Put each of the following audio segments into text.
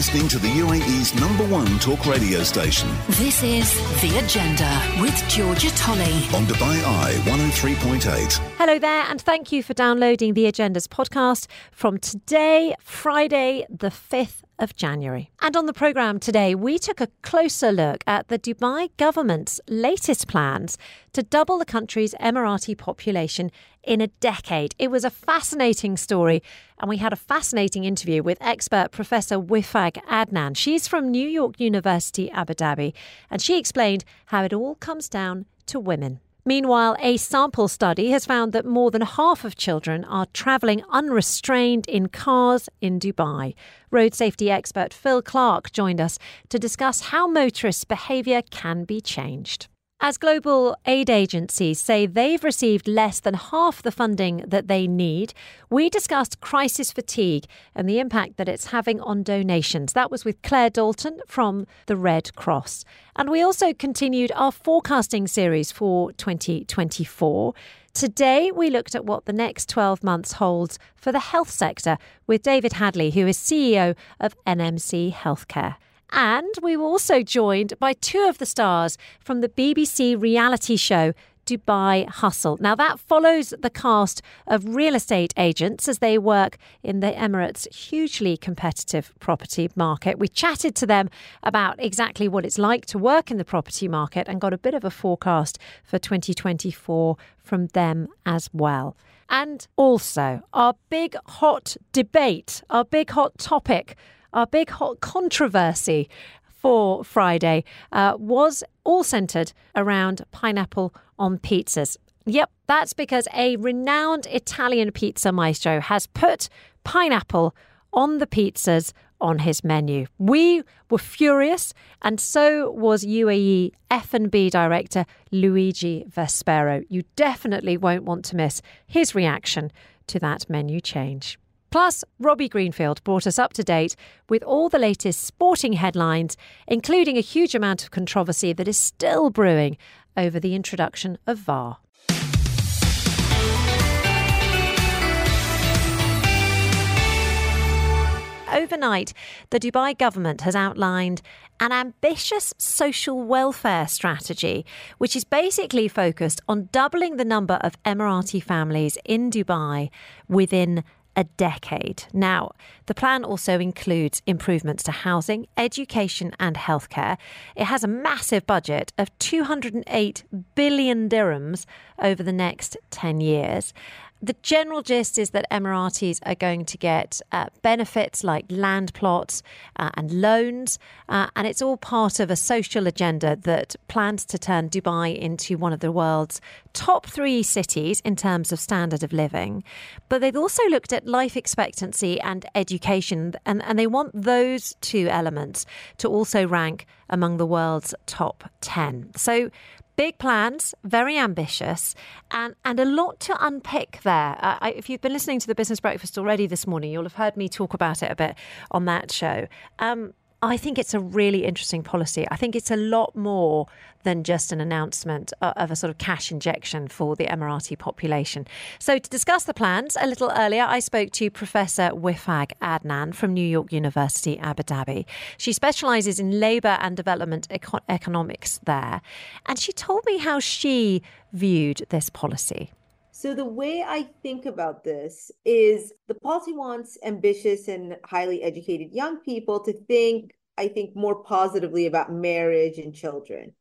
listening to the UAE's number one talk radio station. This is The Agenda with Georgia Tolley on Dubai Eye 103.8. Hello there, and thank you for downloading The Agenda's podcast from today, Friday, the 5th of January. And on the programme today, we took a closer look at the Dubai government's latest plans to double the country's Emirati population in a decade. It was a fascinating story, and we had a fascinating interview with expert Professor Wifag Adnan. She's from New York University, Abu Dhabi, and she explained how it all comes down to women. Meanwhile, a sample study has found that more than half of children are travelling unrestrained in cars in Dubai. Road safety expert Phil Clark joined us to discuss how motorists' behaviour can be changed. As global aid agencies say they've received less than half the funding that they need, we discussed crisis fatigue and the impact that it's having on donations. That was with Claire Dalton from the Red Cross. And we also continued our forecasting series for 2024. Today, we looked at what the next 12 months holds for the health sector with David Hadley, who is CEO of NMC Healthcare. And we were also joined by two of the stars from the BBC reality show Dubai Hustle. Now, that follows the cast of real estate agents as they work in the Emirates' hugely competitive property market. We chatted to them about exactly what it's like to work in the property market and got a bit of a forecast for 2024 from them as well. And also, our big hot debate, our big hot topic our big hot controversy for Friday uh, was all centered around pineapple on pizzas. Yep, that's because a renowned Italian pizza maestro has put pineapple on the pizzas on his menu. We were furious, and so was UAE F&B director Luigi Vespero. You definitely won't want to miss his reaction to that menu change. Plus, Robbie Greenfield brought us up to date with all the latest sporting headlines, including a huge amount of controversy that is still brewing over the introduction of VAR. Overnight, the Dubai government has outlined an ambitious social welfare strategy, which is basically focused on doubling the number of Emirati families in Dubai within a decade. Now, the plan also includes improvements to housing, education, and healthcare. It has a massive budget of 208 billion dirhams over the next 10 years the general gist is that Emiratis are going to get uh, benefits like land plots uh, and loans, uh, and it's all part of a social agenda that plans to turn Dubai into one of the world's top three cities in terms of standard of living. But they've also looked at life expectancy and education, and, and they want those two elements to also rank among the world's top 10. So big plans, very ambitious, and, and a lot to unpick there. Uh, I, if you've been listening to the Business Breakfast already this morning, you'll have heard me talk about it a bit on that show. Um, I think it's a really interesting policy. I think it's a lot more than just an announcement uh, of a sort of cash injection for the Emirati population. So, to discuss the plans a little earlier, I spoke to Professor Wifag Adnan from New York University, Abu Dhabi. She specializes in labor and development eco- economics there. And she told me how she viewed this policy. So the way I think about this is the policy wants ambitious and highly educated young people to think, I think, more positively about marriage and children.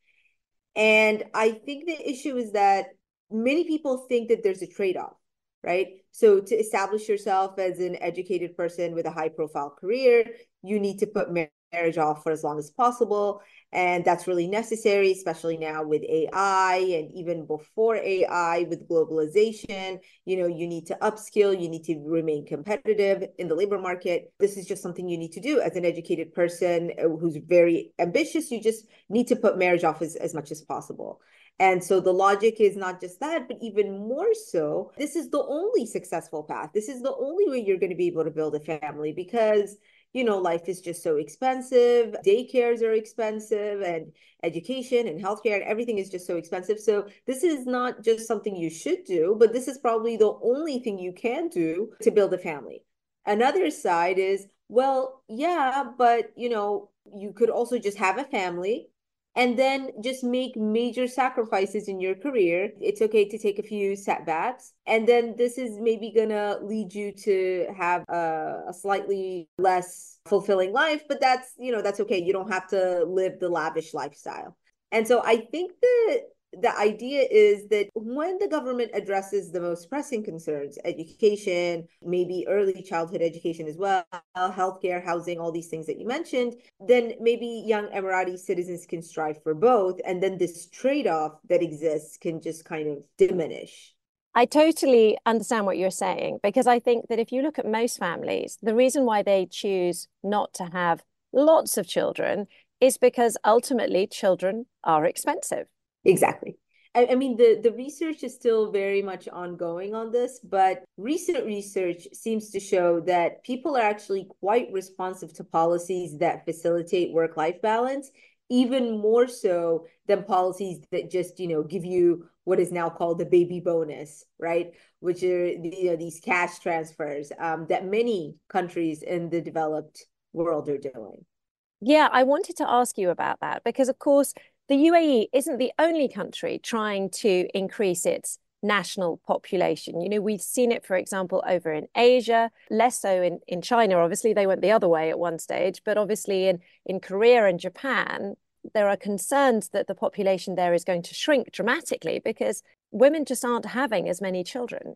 And I think the issue is that many people think that there's a trade-off, right? So to establish yourself as an educated person with a high profile career, you need to put marriage off for as long as possible. And that's really necessary, especially now with AI and even before AI with globalization. You know, you need to upskill, you need to remain competitive in the labor market. This is just something you need to do as an educated person uh, who's very ambitious. You just need to put marriage off as, as much as possible. And so the logic is not just that, but even more so, this is the only successful path. This is the only way you're going to be able to build a family because you know, life is just so expensive. Daycares are expensive, and education and healthcare and everything is just so expensive. So, this is not just something you should do, but this is probably the only thing you can do to build a family. Another side is well, yeah, but you know, you could also just have a family and then just make major sacrifices in your career. It's okay to take a few setbacks. And then this is maybe going to lead you to have a, a, slightly less fulfilling life, but that's, you know, that's okay. You don't have to live the lavish lifestyle. And so I think that the idea is that when the government addresses the most pressing concerns, education, maybe early childhood education as well, healthcare, housing, all these things that you mentioned, then maybe young Emirati citizens can strive for both. And then this trade off that exists can just kind of diminish. I totally understand what you're saying because I think that if you look at most families, the reason why they choose not to have lots of children is because ultimately children are expensive Exactly. I, I mean, the, the research is still very much ongoing on this, but recent research seems to show that people are actually quite responsive to policies that facilitate work life balance, even more so than policies that just, you know, give you what is now called the baby bonus, right? Which are you know, these cash transfers um, that many countries in the developed world are doing. Yeah, I wanted to ask you about that because, of course, the UAE isn't the only country trying to increase its national population. You know, we've seen it, for example, over in Asia, less so in, in China. Obviously, they went the other way at one stage, but obviously in, in Korea and Japan, there are concerns that the population there is going to shrink dramatically because women just aren't having as many children.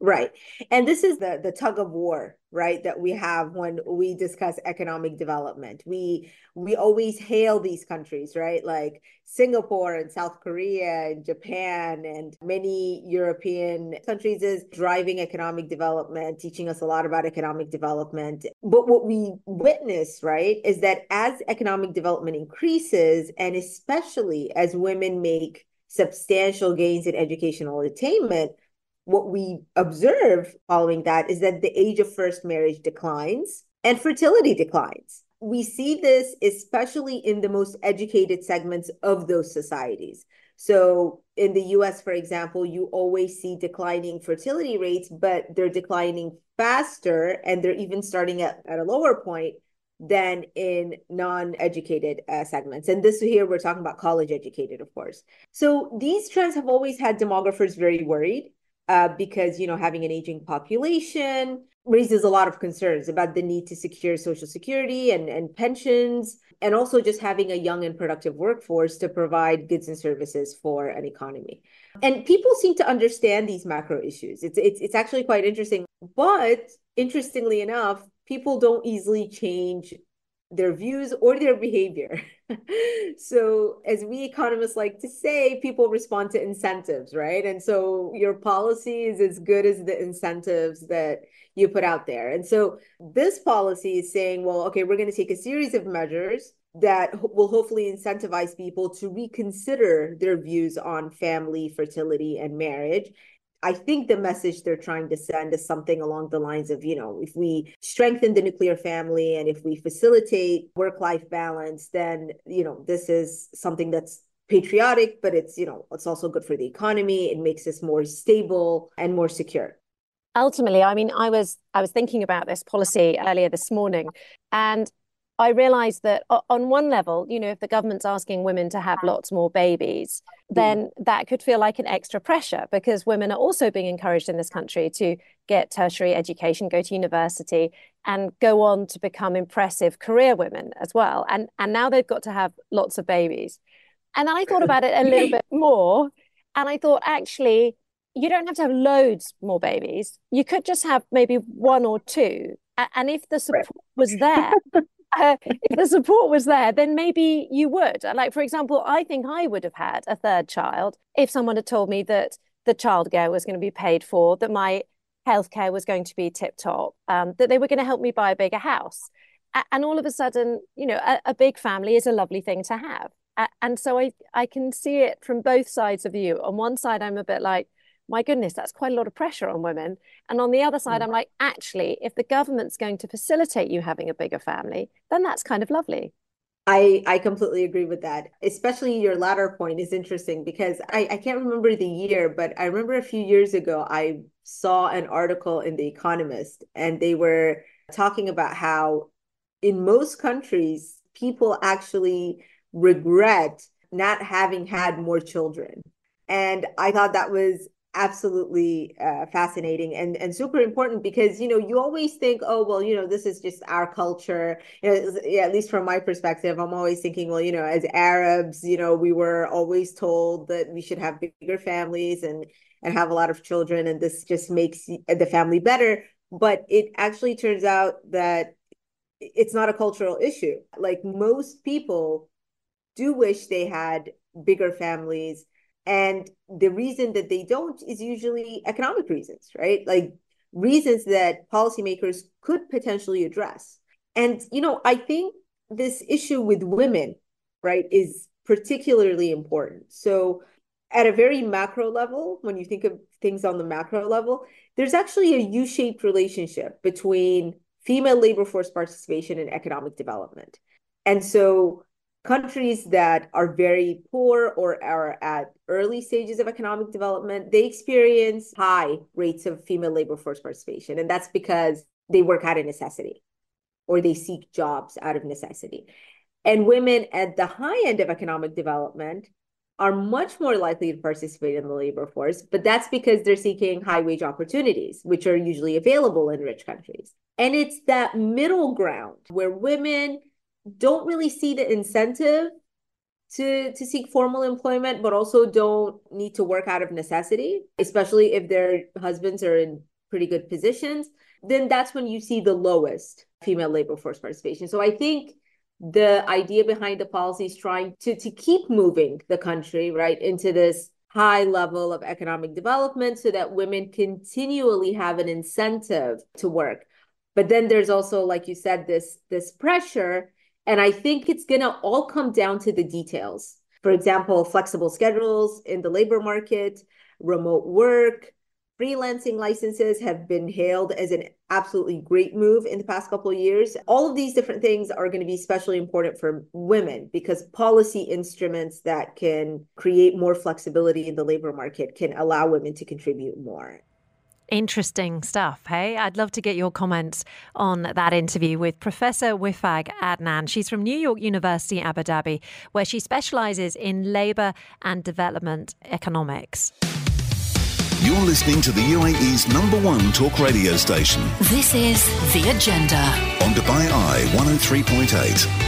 Right. And this is the the tug of war, right, that we have when we discuss economic development. We we always hail these countries, right? Like Singapore and South Korea and Japan and many European countries is driving economic development, teaching us a lot about economic development. But what we witness, right, is that as economic development increases and especially as women make substantial gains in educational attainment, what we observe following that is that the age of first marriage declines and fertility declines. We see this especially in the most educated segments of those societies. So, in the US, for example, you always see declining fertility rates, but they're declining faster and they're even starting at, at a lower point than in non-educated uh, segments and this here we're talking about college educated of course so these trends have always had demographers very worried uh, because you know having an aging population raises a lot of concerns about the need to secure social security and, and pensions and also just having a young and productive workforce to provide goods and services for an economy. And people seem to understand these macro issues. It's it's, it's actually quite interesting. But interestingly enough people don't easily change their views or their behavior. so, as we economists like to say, people respond to incentives, right? And so, your policy is as good as the incentives that you put out there. And so, this policy is saying, well, okay, we're going to take a series of measures that will hopefully incentivize people to reconsider their views on family, fertility, and marriage I think the message they're trying to send is something along the lines of, you know, if we strengthen the nuclear family and if we facilitate work life balance, then, you know, this is something that's patriotic, but it's, you know, it's also good for the economy. It makes us more stable and more secure. Ultimately, I mean, I was I was thinking about this policy earlier this morning, and I realized that on one level, you know, if the government's asking women to have lots more babies, mm. then that could feel like an extra pressure because women are also being encouraged in this country to get tertiary education, go to university, and go on to become impressive career women as well. And and now they've got to have lots of babies. And then I thought about it a little bit more, and I thought actually you don't have to have loads more babies. You could just have maybe one or two. And if the support was there, uh, if the support was there, then maybe you would. Like, for example, I think I would have had a third child if someone had told me that the childcare was going to be paid for, that my healthcare was going to be tip top, um, that they were going to help me buy a bigger house. And all of a sudden, you know, a, a big family is a lovely thing to have. And so I, I can see it from both sides of you. On one side, I'm a bit like, my goodness, that's quite a lot of pressure on women. And on the other side, mm. I'm like, actually, if the government's going to facilitate you having a bigger family, then that's kind of lovely. I, I completely agree with that. Especially your latter point is interesting because I, I can't remember the year, but I remember a few years ago, I saw an article in The Economist and they were talking about how in most countries, people actually regret not having had more children. And I thought that was absolutely uh, fascinating and and super important because you know you always think oh well you know this is just our culture. You know yeah, at least from my perspective i'm always thinking well you know as arabs you know we were always told that we should have bigger families and and have a lot of children and this just makes the family better. But it actually turns out that it's not a cultural issue. Like most people do wish they had bigger families and the reason that they don't is usually economic reasons, right? Like reasons that policymakers could potentially address. And, you know, I think this issue with women, right, is particularly important. So, at a very macro level, when you think of things on the macro level, there's actually a U shaped relationship between female labor force participation and economic development. And so, countries that are very poor or are at early stages of economic development, they experience high rates of female labor force participation. And that's because they work out of necessity or they seek jobs out of necessity. And women at the high end of economic development are much more likely to participate in the labor force, but that's because they're seeking high wage opportunities, which are usually available in rich countries. And it's that middle ground where women don't really see the incentive to to seek formal employment but also don't need to work out of necessity especially if their husbands are in pretty good positions then that's when you see the lowest female labor force participation. So i think the idea behind the policy is trying to to keep moving the country right into this high level of economic development so that women continually have an incentive to work. But then there's also like you said this this pressure and I think it's going to all come down to the details. For example, flexible schedules in the labor market, remote work, freelancing licenses have been hailed as an absolutely great move in the past couple of years. All of these different things are going to be especially important for women because policy instruments that can create more flexibility in the labor market can allow women to contribute more. Interesting stuff, hey? I'd love to get your comments on that interview with Professor Wifag Adnan. She's from New York University, Abu Dhabi, where she specializes in labor and development economics. You're listening to the UAE's number one talk radio station. This is The Agenda on Dubai Eye 103.8.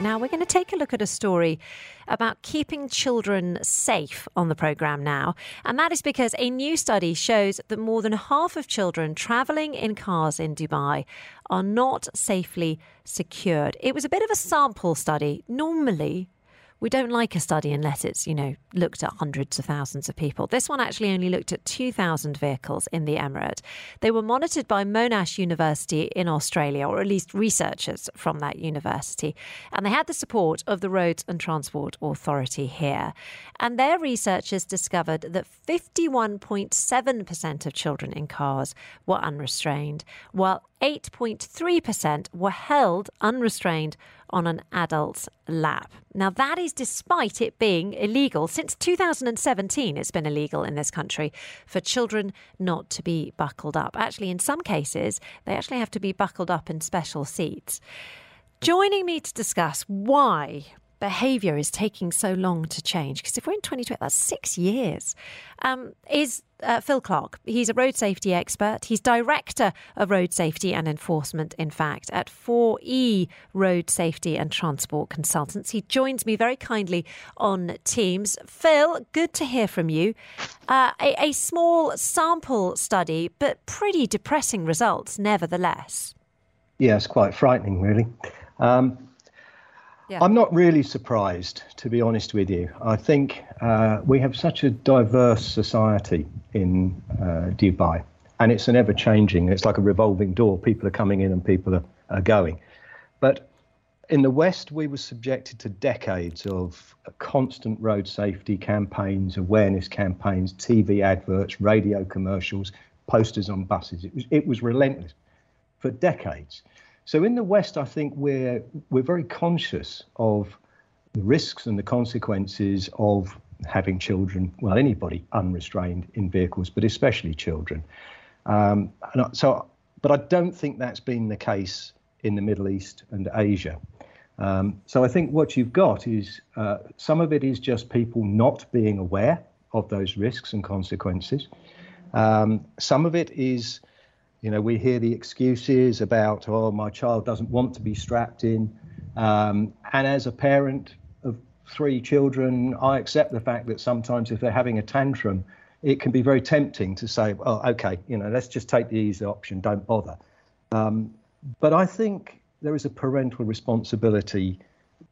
Now, we're going to take a look at a story about keeping children safe on the programme now. And that is because a new study shows that more than half of children travelling in cars in Dubai are not safely secured. It was a bit of a sample study. Normally, we don't like a study unless it's, you know, looked at hundreds of thousands of people. This one actually only looked at 2,000 vehicles in the Emirate. They were monitored by Monash University in Australia, or at least researchers from that university. And they had the support of the Roads and Transport Authority here. And their researchers discovered that 51.7% of children in cars were unrestrained, while 8.3% were held unrestrained on an adult's lap. Now, that is despite it being illegal. Since 2017, it's been illegal in this country for children not to be buckled up. Actually, in some cases, they actually have to be buckled up in special seats. Joining me to discuss why behaviour is taking so long to change, because if we're in 2020, that's six years, um, is uh, Phil Clark. He's a road safety expert. He's director of road safety and enforcement, in fact, at 4E Road Safety and Transport Consultants. He joins me very kindly on Teams. Phil, good to hear from you. Uh, a, a small sample study, but pretty depressing results, nevertheless. It's quite frightening, really. Um, yeah. I'm not really surprised, to be honest with you. I think uh, we have such a diverse society in uh, Dubai, and it's an ever changing, it's like a revolving door. People are coming in and people are, are going. But in the West, we were subjected to decades of constant road safety campaigns, awareness campaigns, TV adverts, radio commercials, posters on buses. It was, it was relentless for decades. So in the West, I think we're we're very conscious of the risks and the consequences of having children, well, anybody unrestrained in vehicles, but especially children. Um, so but I don't think that's been the case in the Middle East and Asia. Um, so I think what you've got is uh, some of it is just people not being aware of those risks and consequences. Um, some of it is, you know, we hear the excuses about, oh, my child doesn't want to be strapped in. Um, and as a parent of three children, I accept the fact that sometimes if they're having a tantrum, it can be very tempting to say, well, okay, you know, let's just take the easy option, don't bother. Um, but I think there is a parental responsibility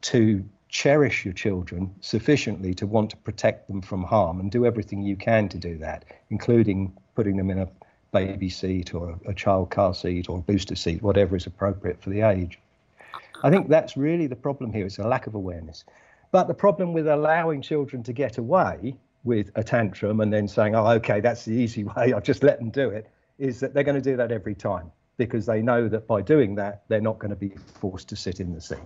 to cherish your children sufficiently to want to protect them from harm and do everything you can to do that, including putting them in a baby seat or a child car seat or a booster seat, whatever is appropriate for the age. I think that's really the problem here. It's a lack of awareness. But the problem with allowing children to get away with a tantrum and then saying, oh, okay, that's the easy way, I'll just let them do it, is that they're going to do that every time because they know that by doing that, they're not going to be forced to sit in the seat.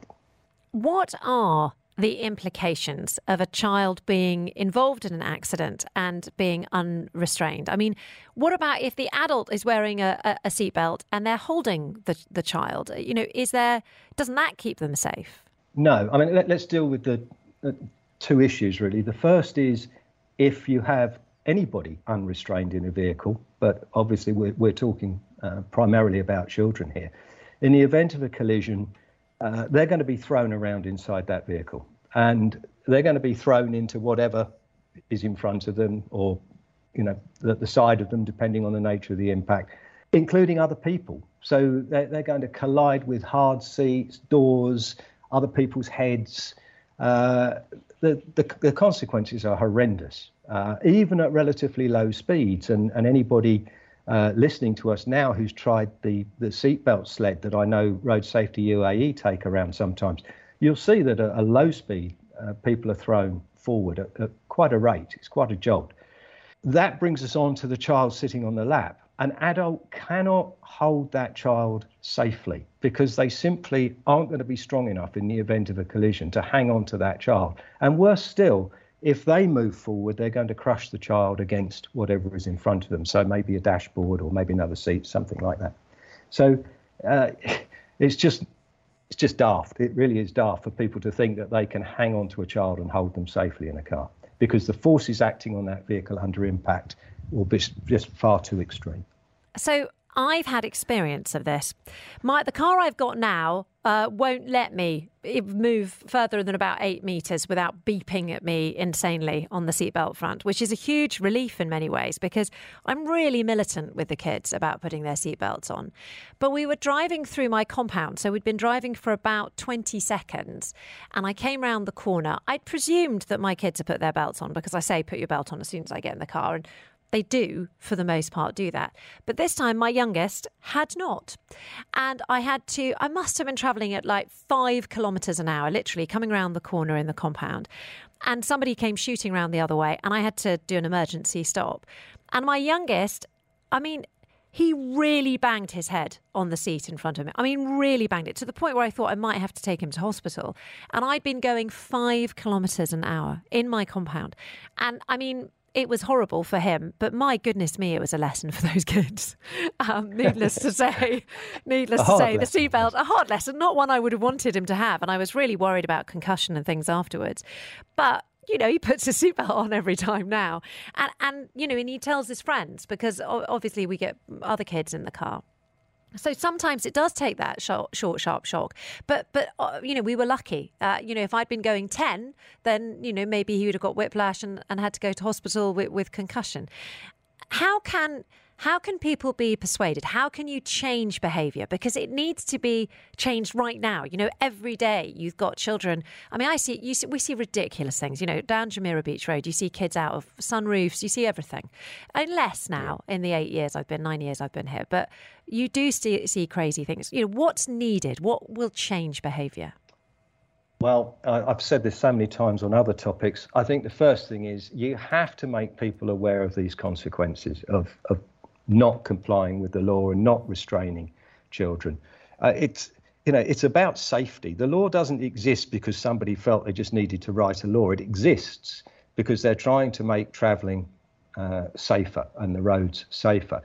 What are the implications of a child being involved in an accident and being unrestrained? I mean, what about if the adult is wearing a, a, seatbelt and they're holding the, the child? You know, is there, doesn't that keep them safe? No. I mean, let, us deal with the, the two issues really. The first is if you have anybody unrestrained in a vehicle, but obviously we're, we're talking uh, primarily about children here. In the event of a collision, uh, they're going to be thrown around inside that vehicle and they're going to be thrown into whatever is in front of them or you know the, the side of them depending on the nature of the impact including other people. So they're, they're going to collide with hard seats doors other people's heads. Uh, the, the, the, consequences are horrendous uh, even at relatively low speeds. And, and anybody uh, listening to us now who's tried the, the seatbelt sled that I know Road Safety UAE take around sometimes, you'll see that at a low speed, uh, people are thrown forward at, at, quite a rate. It's quite a jolt. That brings us on to the child sitting on the lap. An adult cannot hold that child safely because they simply aren't going to be strong enough in the event of a collision to hang on to that child. And worse still, if they move forward, they're going to crush the child against whatever is in front of them. So maybe a dashboard or maybe another seat, something like that. So uh, it's just it's just daft. It really is daft for people to think that they can hang on to a child and hold them safely in a car because the forces acting on that vehicle under impact will be just far too extreme. So I've had experience of this. My the car I've got now uh, won't let me move further than about eight meters without beeping at me insanely on the seatbelt front, which is a huge relief in many ways because I'm really militant with the kids about putting their seatbelts on. But we were driving through my compound, so we'd been driving for about 20 seconds, and I came round the corner. I'd presumed that my kids had put their belts on because I say put your belt on as soon as I get in the car, and they do, for the most part, do that. But this time, my youngest had not. And I had to, I must have been traveling at like five kilometres an hour, literally coming around the corner in the compound. And somebody came shooting around the other way, and I had to do an emergency stop. And my youngest, I mean, he really banged his head on the seat in front of me. I mean, really banged it to the point where I thought I might have to take him to hospital. And I'd been going five kilometres an hour in my compound. And I mean, it was horrible for him, but my goodness me, it was a lesson for those kids. Um, needless to say, needless to say, lesson. the seatbelt, a hard lesson, not one I would have wanted him to have. And I was really worried about concussion and things afterwards. But you know, he puts his seatbelt on every time now. And, and, you know, and he tells his friends because obviously we get other kids in the car. So sometimes it does take that short, short sharp shock. But but uh, you know we were lucky. Uh, you know if I'd been going ten, then you know maybe he would have got whiplash and, and had to go to hospital with, with concussion. How can how can people be persuaded? How can you change behavior? Because it needs to be changed right now. You know, every day you've got children. I mean, I see, you see we see ridiculous things. You know, down Jumeirah Beach Road, you see kids out of sunroofs, you see everything. And less now in the eight years I've been, nine years I've been here. But you do see, see crazy things. You know, what's needed? What will change behavior? Well, I've said this so many times on other topics. I think the first thing is you have to make people aware of these consequences of, of not complying with the law and not restraining children. Uh, it's you know it's about safety. The law doesn't exist because somebody felt they just needed to write a law. It exists because they're trying to make travelling uh, safer and the roads safer.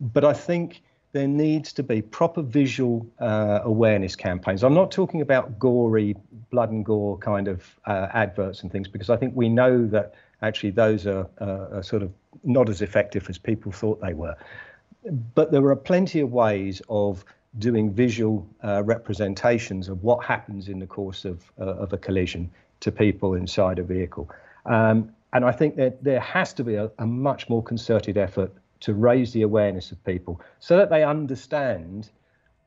But I think there needs to be proper visual uh, awareness campaigns. I'm not talking about gory, blood and gore kind of uh, adverts and things, because I think we know that actually those are, uh, are, sort of not as effective as people thought they were. But there are plenty of ways of doing visual uh, representations of what happens in the course of, uh, of a collision to people inside a vehicle. Um, and I think that there has to be a, a much more concerted effort to raise the awareness of people so that they understand.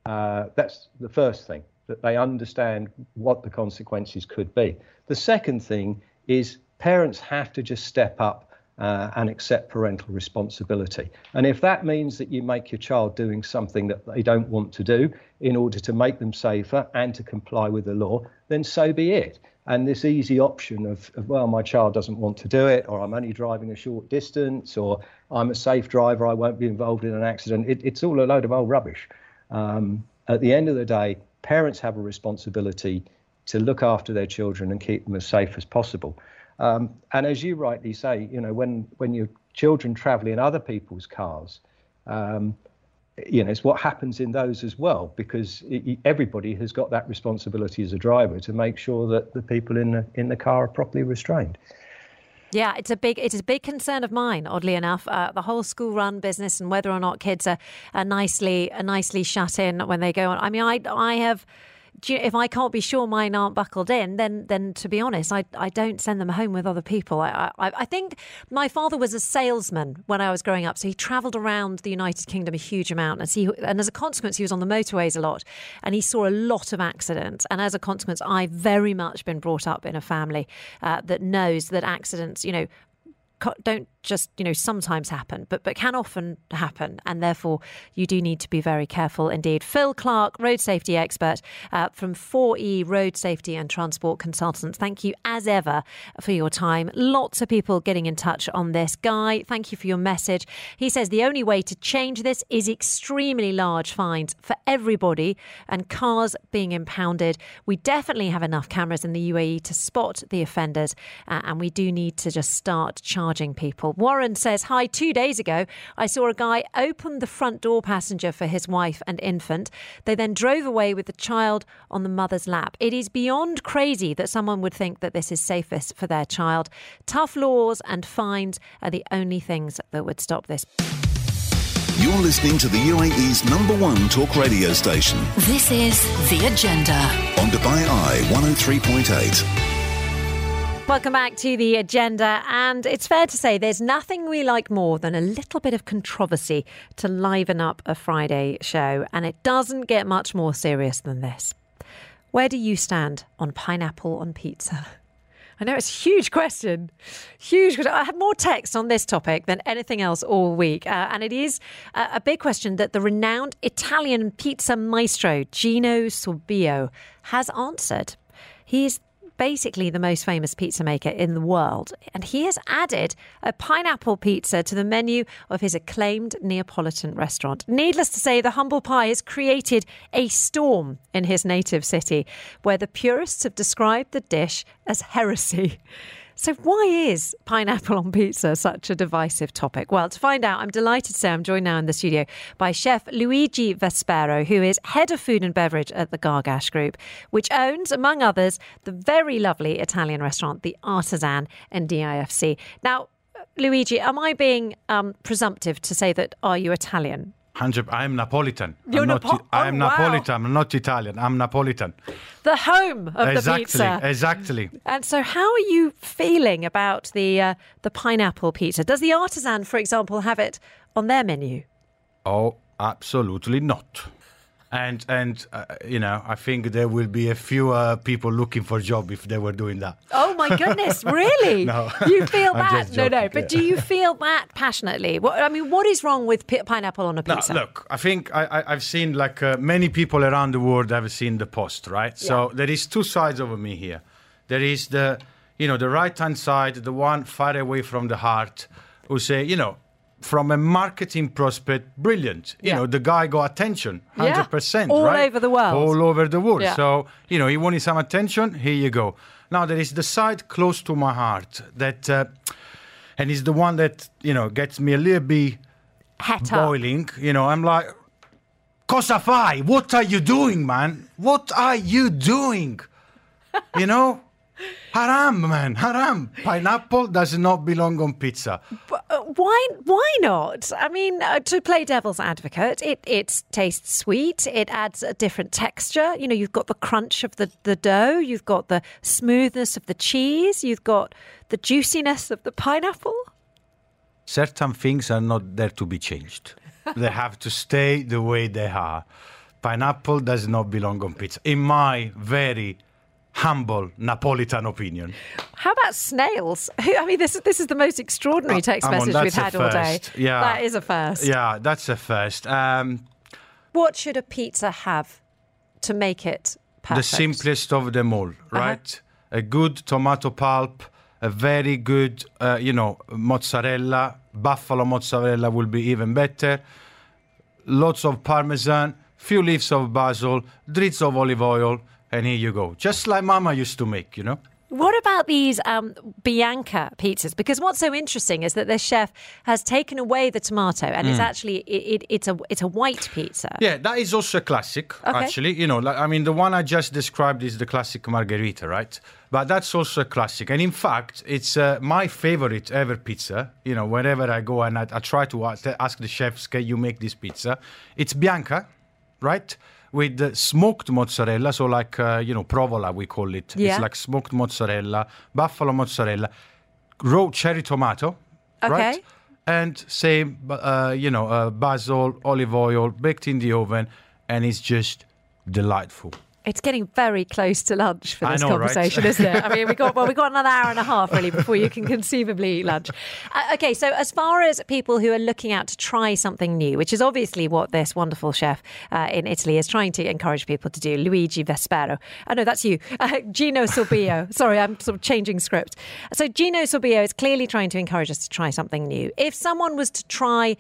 Uh, that's the first thing, that they understand what the consequences could be. The second thing is parents have to just step up uh, and accept parental responsibility. And if that means that you make your child doing something that they don't want to do in order to make them safer and to comply with the law, then so be it. And this easy option of, of, well, my child doesn't want to do it, or I'm only driving a short distance, or I'm a safe driver, I won't be involved in an accident, it, it's all a load of old rubbish. Um, at the end of the day, parents have a responsibility to look after their children and keep them as safe as possible. Um, and as you rightly say, you know, when when your children travel in other people's cars, um, you know, it's what happens in those as well, because it, everybody has got that responsibility as a driver to make sure that the people in the in the car are properly restrained. Yeah, it's a big it is a big concern of mine. Oddly enough, uh, the whole school run business and whether or not kids are, are nicely are nicely shut in when they go on. I mean, I I have you, if I can't be sure mine aren't buckled in, then then to be honest, I, I don't send them home with other people. I, I, I think my father was a salesman when I was growing up, so he travelled around the United Kingdom a huge amount, and he and as a consequence, he was on the motorways a lot, and he saw a lot of accidents. And as a consequence, I've very much been brought up in a family uh, that knows that accidents, you know, don't just you know sometimes happen but but can often happen. And therefore you do need to be very careful indeed. Phil clark road safety expert uh, from 4e road safety and transport consultants. Thank you as ever for your time. Lots of people getting in touch on this. Guy thank you for your message. He says the only way to change this is extremely large fines for everybody and cars being impounded. We definitely have enough cameras in the uae to spot the offenders uh, and we do need to just start charging people Warren says, Hi, two days ago, I saw a guy open the front door passenger for his wife and infant. They then drove away with the child on the mother's lap. It is beyond crazy that someone would think that this is safest for their child. Tough laws and fines are the only things that would stop this. You're listening to the UAE's number one talk radio station. This is The Agenda on Dubai Eye 103.8. Welcome back to the agenda. And it's fair to say there's nothing we like more than a little bit of controversy to liven up a Friday show. And it doesn't get much more serious than this. Where do you stand on pineapple on pizza? I know it's a huge question. Huge question. I had more text on this topic than anything else all week. Uh, and it is a, a big question that the renowned Italian pizza maestro Gino Sorbillo has answered. He's basically the most famous pizza maker in the world. And he has added a pineapple pizza to the menu of his acclaimed Neapolitan restaurant. Needless to say, the humble pie has created a storm in his native city, where the purists have described the dish as heresy. So, why is pineapple on pizza such a divisive topic? Well, to find out, I'm delighted to say I'm joined now in the studio by chef Luigi Vespero, who is head of food and beverage at the Gargash Group, which owns, among others, the very lovely Italian restaurant, The Artisan in DIFC. Now, Luigi, am I being um, presumptive to say that are you Italian? Hundred. I'm Napolitan. You're I'm Napo- not. oh, I'm wow. Napolitan. I'm not Italian. I'm Napolitan. The home of exactly. the pizza. Exactly. And so, how are you feeling about the uh, the pineapple pizza? Does the artisan, for example, have it on their menu? Oh, absolutely not. And and uh, you know, I think there will be a few uh, people looking for a job if they were doing that. Oh my goodness, really? No. You feel that? just No, no. But yeah. do you feel that passionately? What, I mean, what is wrong with pi- pineapple on a No, pizza? look, I think I, I, I've seen like uh, many people around the world have seen the post, right? So there is two sides of me here. There is the, you know, the right hand side, the one far away from the heart, who say, you know, from a marketing prospect, brilliant. You Yeah. know, the guy got attention, Yeah. hundred percent, All right? over the world. All over the world. Yeah. So you know, he wanted some attention. Here you go. Now there is the side close to my heart that, uh, and it's the one that you know gets me a little bit Het up. boiling. You know, I'm like, Cosa fai? What are you doing, man? What are you doing? You know? Haram, man, haram. Pineapple does not belong on pizza. Why? Why not? I mean, uh, to play devil's advocate, it it tastes sweet. It adds a different texture. You know, you've got the crunch of the, the dough. You've got the smoothness of the cheese. You've got the juiciness of the pineapple. Certain things are not there to be changed. they have to stay the way they are. Pineapple does not belong on pizza. In my very humble Napolitan opinion. How about snails? I mean, this this is the most extraordinary text Uh, come on, message we've had all day. Yeah. that is a first. Yeah, that's a first. Um, What should a pizza have to make it perfect? the simplest of them all, right? A good tomato pulp, a very good, uh, you know, mozzarella. Buffalo mozzarella will be even better. Lots of parmesan, few leaves of basil, drizzle of olive oil, and here you go. Just like Mama used to make, you know. What about these um, Bianca pizzas? Because what's so interesting is that the chef has taken away the tomato, and Mm. it's actually it, it, it's a it's a white pizza. Yeah, that is also a classic, Okay. actually. You know, like, I mean, the one I just described is the classic margherita, right? But that's also a classic. And in fact, it's uh, my favorite ever pizza. You know, whenever I go and I, I try to ask, ask the chefs, can you make this pizza? It's Bianca, right? With smoked mozzarella, so like, uh, you know, provola, we call it. Yeah. It's like smoked mozzarella, buffalo mozzarella, raw cherry tomato, right? And same, uh, you know, uh, basil, olive oil, baked in the oven, and it's just delightful. It's getting very close to lunch for this know, right? conversation, isn't it? I mean, we got well, we got another hour and a half really before you can conceivably eat lunch. Uh, okay, so as far as people who are looking out to try something new, which is obviously what this wonderful chef uh, in Italy is trying to encourage people to do, Luigi Vespero. I know that's you, uh, Gino Sorbillo. Sorry, I'm sort of changing script. So Gino Sorbillo is clearly trying to encourage us to try something new. If someone was to try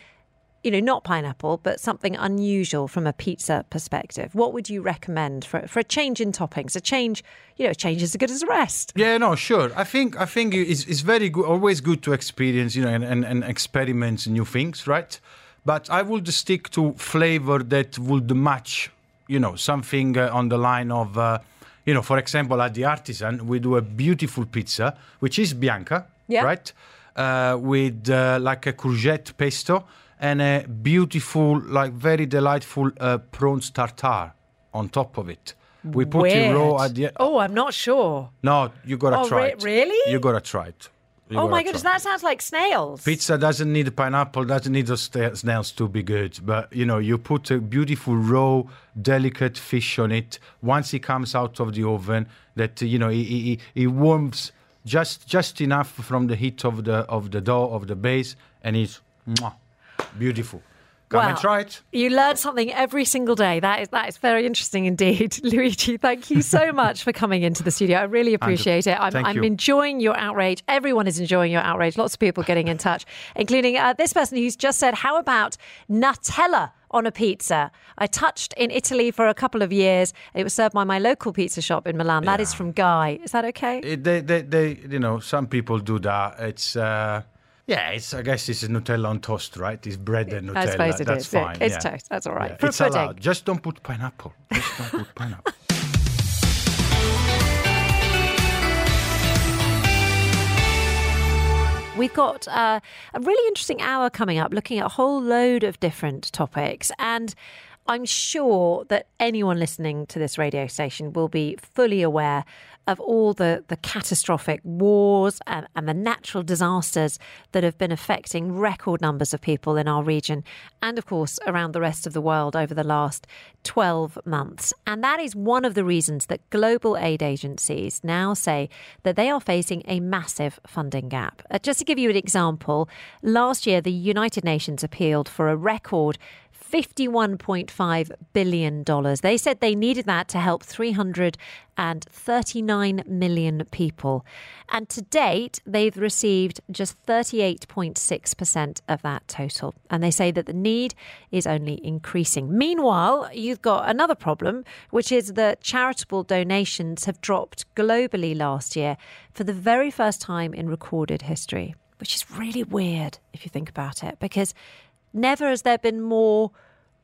you know, not pineapple, but something unusual from a pizza perspective. What would you recommend for, for a change in toppings? A change, you know, a change is as good as a rest. Yeah, no, sure. I think I think it's, it's very good, always good to experience, you know, and, and, and experiment new things, right? But I would stick to flavor that would match, you know, something uh, on the line of, uh, you know, for example, at the Artisan, we do a beautiful pizza, which is Bianca, Yeah. right? Uh, with uh, like a courgette pesto and a beautiful, like very delightful uh, prawns tartare on top of it. We put it raw at the Oh, I'm not sure. no, you gotta Oh, try re- it. really? You gotta try it. You oh gotta my goodness, try it. that sounds like snails. Pizza doesn't need a pineapple, doesn't need those sta- snails to be good. But you know, you put a beautiful raw, delicate fish on it. Once it comes out of the oven, that you know, it, it, it warms just just enough from the heat of the of the dough of the base, and it's mwah, beautiful. Come and try it. You learn something every single day. That is that is very interesting indeed. Luigi, thank you so much for coming into the studio. I really appreciate it. I'm, I'm you. enjoying your outrage. Everyone is enjoying your outrage. Lots of people getting in touch, including uh, this person who's just said, "How about Nutella?" On a pizza. I touched in Italy for a couple of years. It was served by my local pizza shop in Milan. That is from Guy. Is that okay? It, they, they, they, you know, some people do that. It's, uh, yeah, it's. I guess it's Nutella on toast, right? It's bread and Nutella. I suppose it That's is. Fine. it's yeah. toast. That's all right. Yeah, For it's pudding. allowed. Just don't put pineapple. Just don't put pineapple. We've got uh, a really interesting hour coming up looking at a whole load of different topics. And I'm sure that anyone listening to this radio station will be fully aware of all the, the catastrophic wars and, and the natural disasters that have been affecting record numbers of people in our region and, of course, around the rest of the world over the last 12 months. And that is one of the reasons that global aid agencies now say that they are facing a massive funding gap. Uh, just to give you an example, last year the United Nations appealed for a record $51.5 billion. They said they needed that to help 339 million people. And to date, they've received just 38.6% of that total. And they say that the need is only increasing. Meanwhile, you've got another problem, which is that charitable donations have dropped globally last year for the very first time in recorded history, which is really weird if you think about it, because never has there been more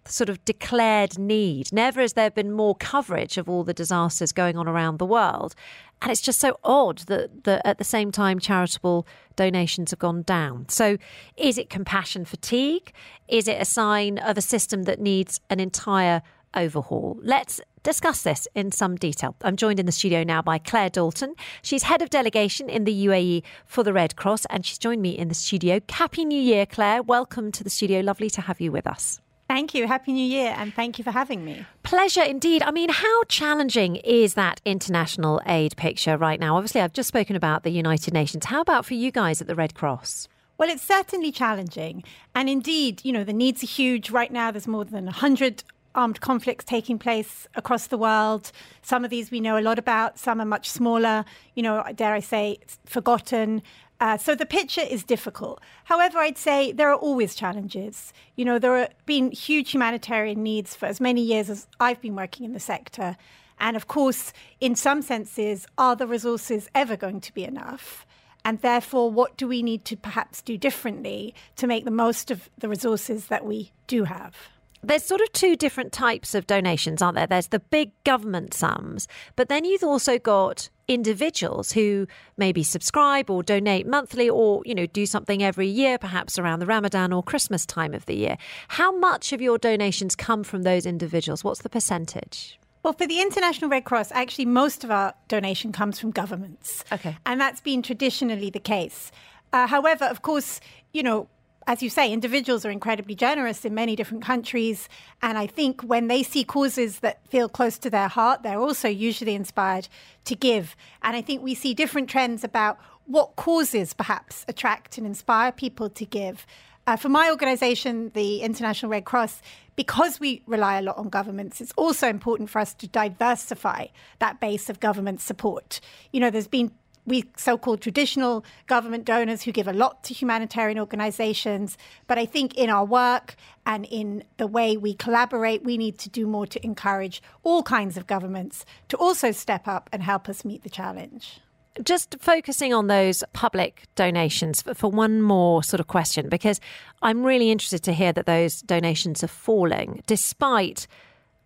sort of declared need. Never has there been more coverage of all the disasters going on around the world. And it's just so odd that, that at the same time charitable donations have gone down. So is it compassion fatigue? Is it a sign of a system that needs an entire overhaul? Let's discuss this in some detail. I'm joined in the studio now by Claire Dalton. She's head of delegation in the UAE for the Red Cross, and she's joined me in the studio. Happy New Year, Claire. Welcome to the studio. Lovely to have you with us. Thank you. Happy New Year, and thank you for having me. Pleasure indeed. I mean, how challenging is that international aid picture right now? Obviously, I've just spoken about the United Nations. How about for you guys at the Red Cross? Well, it's certainly challenging. And indeed, you know, the needs are huge. Right now, there's more than 100 armed conflicts taking place across the world. Some of these we know a lot about, some are much smaller, you know, dare I say, forgotten. Uh, so the picture is difficult. However, I'd say there are always challenges. You know, there have been huge humanitarian needs for as many years as I've been working in the sector. And of course, in some senses, are the resources ever going to be enough? And therefore, what do we need to perhaps do differently to make the most of the resources that we do have? There's sort of two different types of donations, aren't there? There's the big government sums, but then you've also got individuals who maybe subscribe or donate monthly or, you know, do something every year, perhaps around the Ramadan or Christmas time of the year. How much of your donations come from those individuals? What's the percentage? Well, for the International Red Cross, actually, most of our donation comes from governments. Okay. And that's been traditionally the case. Uh, however, of course, you know, as you say, individuals are incredibly generous in many different countries. And I think when they see causes that feel close to their heart, they're also usually inspired to give. And I think we see different trends about what causes perhaps attract and inspire people to give. Uh, for my organization, the International Red Cross, because we rely a lot on governments, it's also important for us to diversify that base of government support. You know, there's been we so-called traditional government donors who give a lot to humanitarian organizations. But i think in our work and in the way we collaborate we need to do more to encourage all kinds of governments to also step up and help us meet the challenge. Just focusing on those public donations for, one more sort of question, because I'm really interested to hear that those donations are falling despite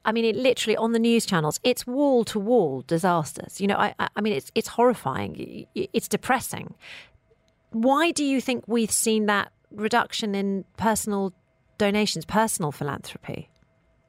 I mean, it literally on the news channels, it's wall to wall disasters. You know, I, I mean, it's it's horrifying. It's depressing. Why do you think we've seen that reduction in personal donations, personal philanthropy?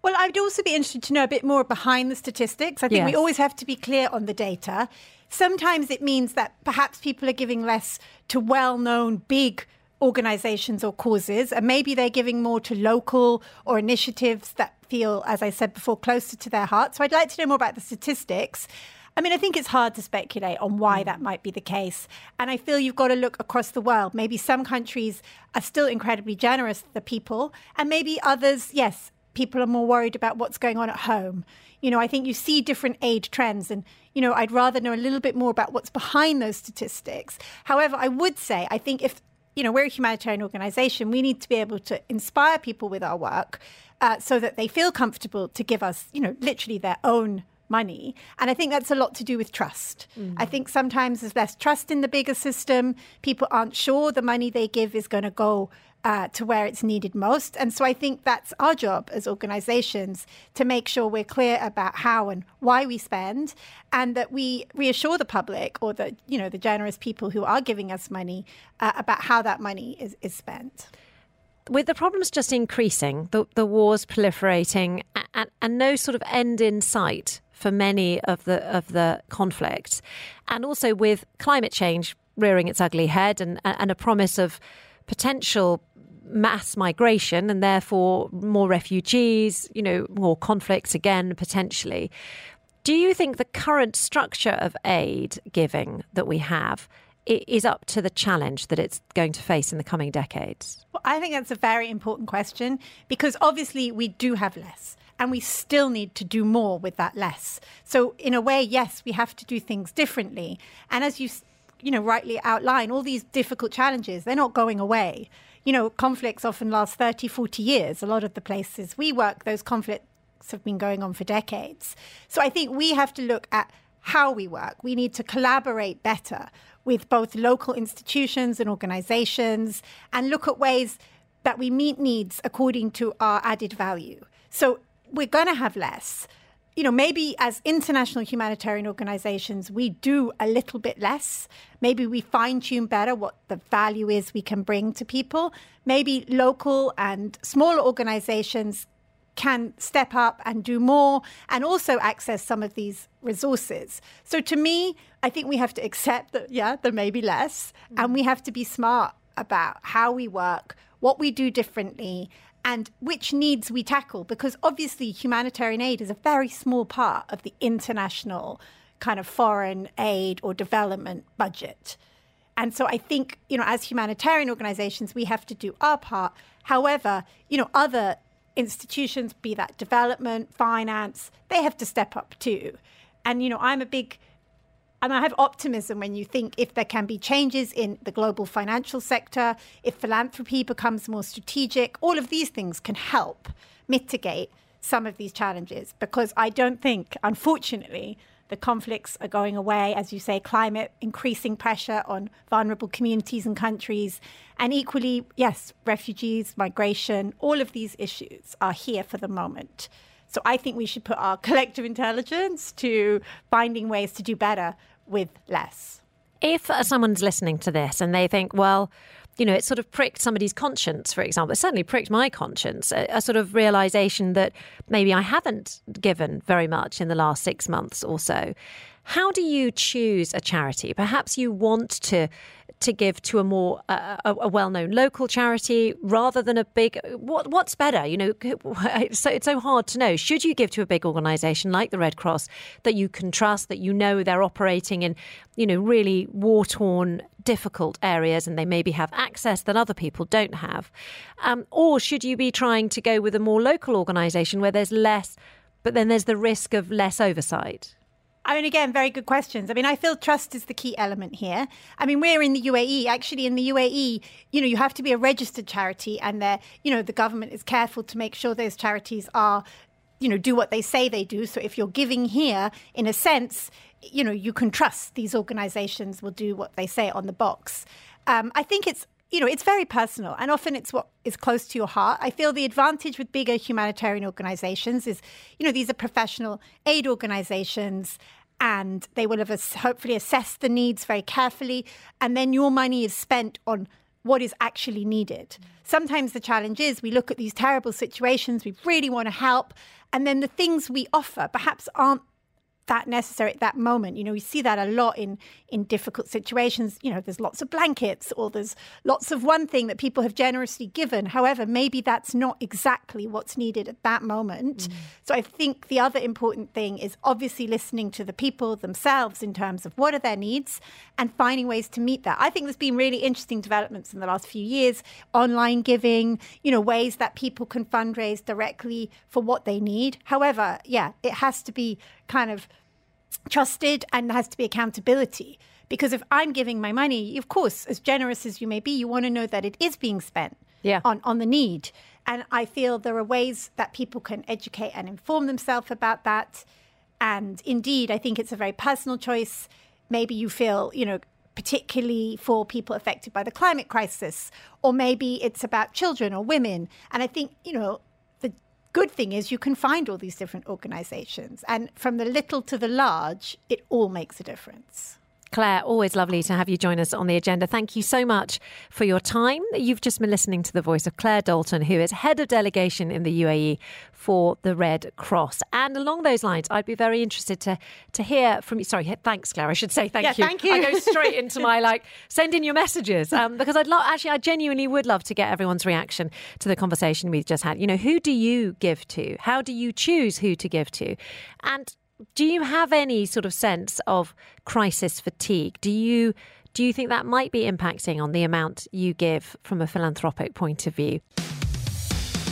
Well, I'd also be interested to know a bit more behind the statistics. I think yes. we always have to be clear on the data. Sometimes it means that perhaps people are giving less to well known big organizations or causes, and maybe they're giving more to local or initiatives that feel, as I said before, closer to their heart. So I'd like to know more about the statistics. I mean, I think it's hard to speculate on why that might be the case. And I feel you've got to look across the world. Maybe some countries are still incredibly generous to the people, and maybe others, yes, people are more worried about what's going on at home. You know, I think you see different aid trends, and, you know, I'd rather know a little bit more about what's behind those statistics. However, I would say, I think if you know, we're a humanitarian organization. We need to be able to inspire people with our work uh, so that they feel comfortable to give us, you know, literally their own money. And I think that's a lot to do with trust. Mm. I think sometimes there's less trust in the bigger system. People aren't sure the money they give is going to go uh, to where it's needed most. And so I think that's our job as organizations to make sure we're clear about how and why we spend and that we reassure the public or the, you know, the generous people who are giving us money uh, about how that money is, is spent with the problems just increasing, the, the wars proliferating, and, and, no sort of end in sight for many of the of the conflicts, and also with climate change rearing its ugly head, and, and a promise of potential mass migration and therefore more refugees, you know, more conflicts again, potentially. Do you think the current structure of aid giving that we have is up to the challenge that it's going to face in the coming decades? Well, I think that's a very important question because obviously we do have less and we still need to do more with that less. So in a way, yes, we have to do things differently. And as you you know rightly outline all these difficult challenges, they're not going away you know, conflicts often last 30, 40 years. A lot of the places we work, those conflicts have been going on for decades. So I think we have to look at how we work. We need to collaborate better with both local institutions and organizations and look at ways that we meet needs according to our added value. So we're going to have less. You know, maybe as international humanitarian organizations, we do a little bit less. Maybe we fine tune better what the value is we can bring to people. Maybe local and smaller organizations can step up and do more and also access some of these resources. So to me, I think we have to accept that, yeah, there may be less, mm-hmm. and we have to be smart about how we work, what we do differently, and which needs we tackle. Because obviously, humanitarian aid is a very small part of the international kind of foreign aid or development budget. And so I think, you know, as humanitarian organizations, we have to do our part. However, you know, other institutions, be that development, finance, they have to step up too. And, you know, I'm a big, and I have optimism when you think if there can be changes in the global financial sector, if philanthropy becomes more strategic, all of these things can help mitigate some of these challenges because I don't think, unfortunately, the conflicts are going away, as you say, climate increasing pressure on vulnerable communities and countries. And equally, yes, refugees, migration, all of these issues are here for the moment. So I think we should put our collective intelligence to finding ways to do better with less. If someone's listening to this and they think, well, you know, it sort of pricked somebody's conscience, for example. It certainly pricked my conscience, a, a, sort of realization that maybe I haven't given very much in the last six months or so. How do you choose a charity? Perhaps you want to to give to a more uh, a, a well-known local charity rather than a big what what's better? You know it's so, it's so hard to know. Should you give to a big organization like the red cross that you can trust that you know they're operating in you know really war-torn difficult areas and they maybe have access that other people don't have? Um, or should you be trying to go with a more local organization where there's less but then there's the risk of less oversight I mean, again, very good questions. I mean, I feel trust is the key element here. I mean, we're in the UAE. Actually, in the UAE, you know, you have to be a registered charity, and there, you know, the government is careful to make sure those charities are, you know, do what they say they do. So if you're giving here, in a sense, you know, you can trust these organizations will do what they say on the box. Um, I think it's you know, it's very personal and often it's what is close to your heart. I feel the advantage with bigger humanitarian organizations is, you know, these are professional aid organizations and they will have hopefully assessed the needs very carefully. And then your money is spent on what is actually needed. Sometimes the challenge is we look at these terrible situations, we really want to help, and then the things we offer perhaps aren't that necessary at that moment. You know, we see that a lot in in difficult situations. You know, there's lots of blankets or there's lots of one thing that people have generously given. However, maybe that's not exactly what's needed at that moment. Mm. So I think the other important thing is obviously listening to the people themselves in terms of what are their needs and finding ways to meet that. I think there's been really interesting developments in the last few years, online giving, you know, ways that people can fundraise directly for what they need. However, yeah, it has to be kind of trusted and there has to be accountability. Because if I'm giving my money, of course, as generous as you may be, you want to know that it is being spent yeah. on, on the need. And I feel there are ways that people can educate and inform themselves about that. And indeed, I think it's a very personal choice. Maybe you feel, you know, particularly for people affected by the climate crisis, or maybe it's about children or women. And I think, you know, good thing is you can find all these different organizations. And from the little to the large, it all makes a difference. Claire, always lovely to have you join us on the agenda. Thank you so much for your time. You've just been listening to the voice of Claire Dalton, who is head of delegation in the UAE for the Red Cross. And along those lines, I'd be very interested to to hear from you. Sorry, thanks, Claire. I should say thank yeah, you. Thank you. I go straight into my like send in your messages um, because I'd love actually I genuinely would love to get everyone's reaction to the conversation we've just had. You know, who do you give to? How do you choose who to give to? And do you have any sort of sense of crisis fatigue? Do you do you think that might be impacting on the amount you give from a philanthropic point of view?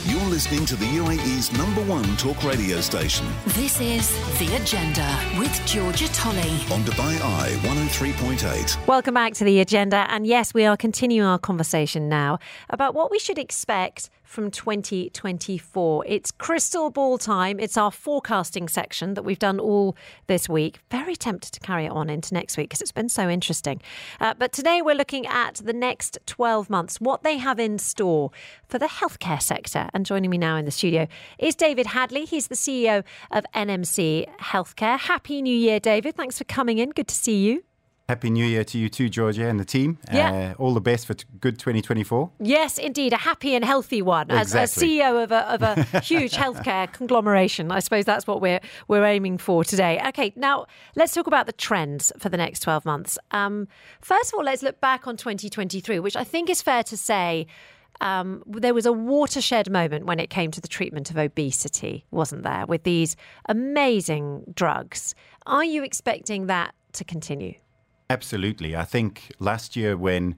You're listening to the UAE's number one talk radio station. This is The Agenda with Georgia Tolley on Dubai Eye 103.8. Welcome back to The Agenda. And yes, we are continuing our conversation now about what we should expect from 2024. It's crystal ball time. It's our forecasting section that we've done all this week. Very tempted to carry it on into next week because it's been so interesting. Uh, but today we're looking at the next 12 months, what they have in store for the healthcare sector. And joining me now in the studio is David Hadley. He's the CEO of NMC Healthcare. Happy New Year, David. Thanks for coming in. Good to see you. Happy New Year to you too, Georgia, and the team. Yeah. Uh, all the best for t- good 2024. Yes, indeed. A happy and healthy one. Exactly. As a CEO of a, of a huge healthcare conglomeration, I suppose that's what we're, we're aiming for today. Okay, now let's talk about the trends for the next 12 months. Um, first of all, let's look back on 2023, which I think is fair to say um, there was a watershed moment when it came to the treatment of obesity, wasn't there, with these amazing drugs. Are you expecting that to continue? Absolutely. I think last year when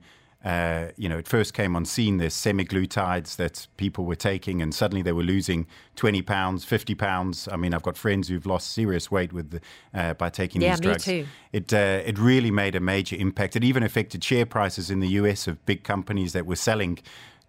uh, you know, it first came on scene, there's semaglutides that people were taking, and suddenly they were losing 20 pounds, 50 pounds. I mean, I've got friends who've lost serious weight with uh, by taking yeah, these drugs. Yeah, Me too. It uh, it really made a major impact. It even affected share prices in the US of big companies that were selling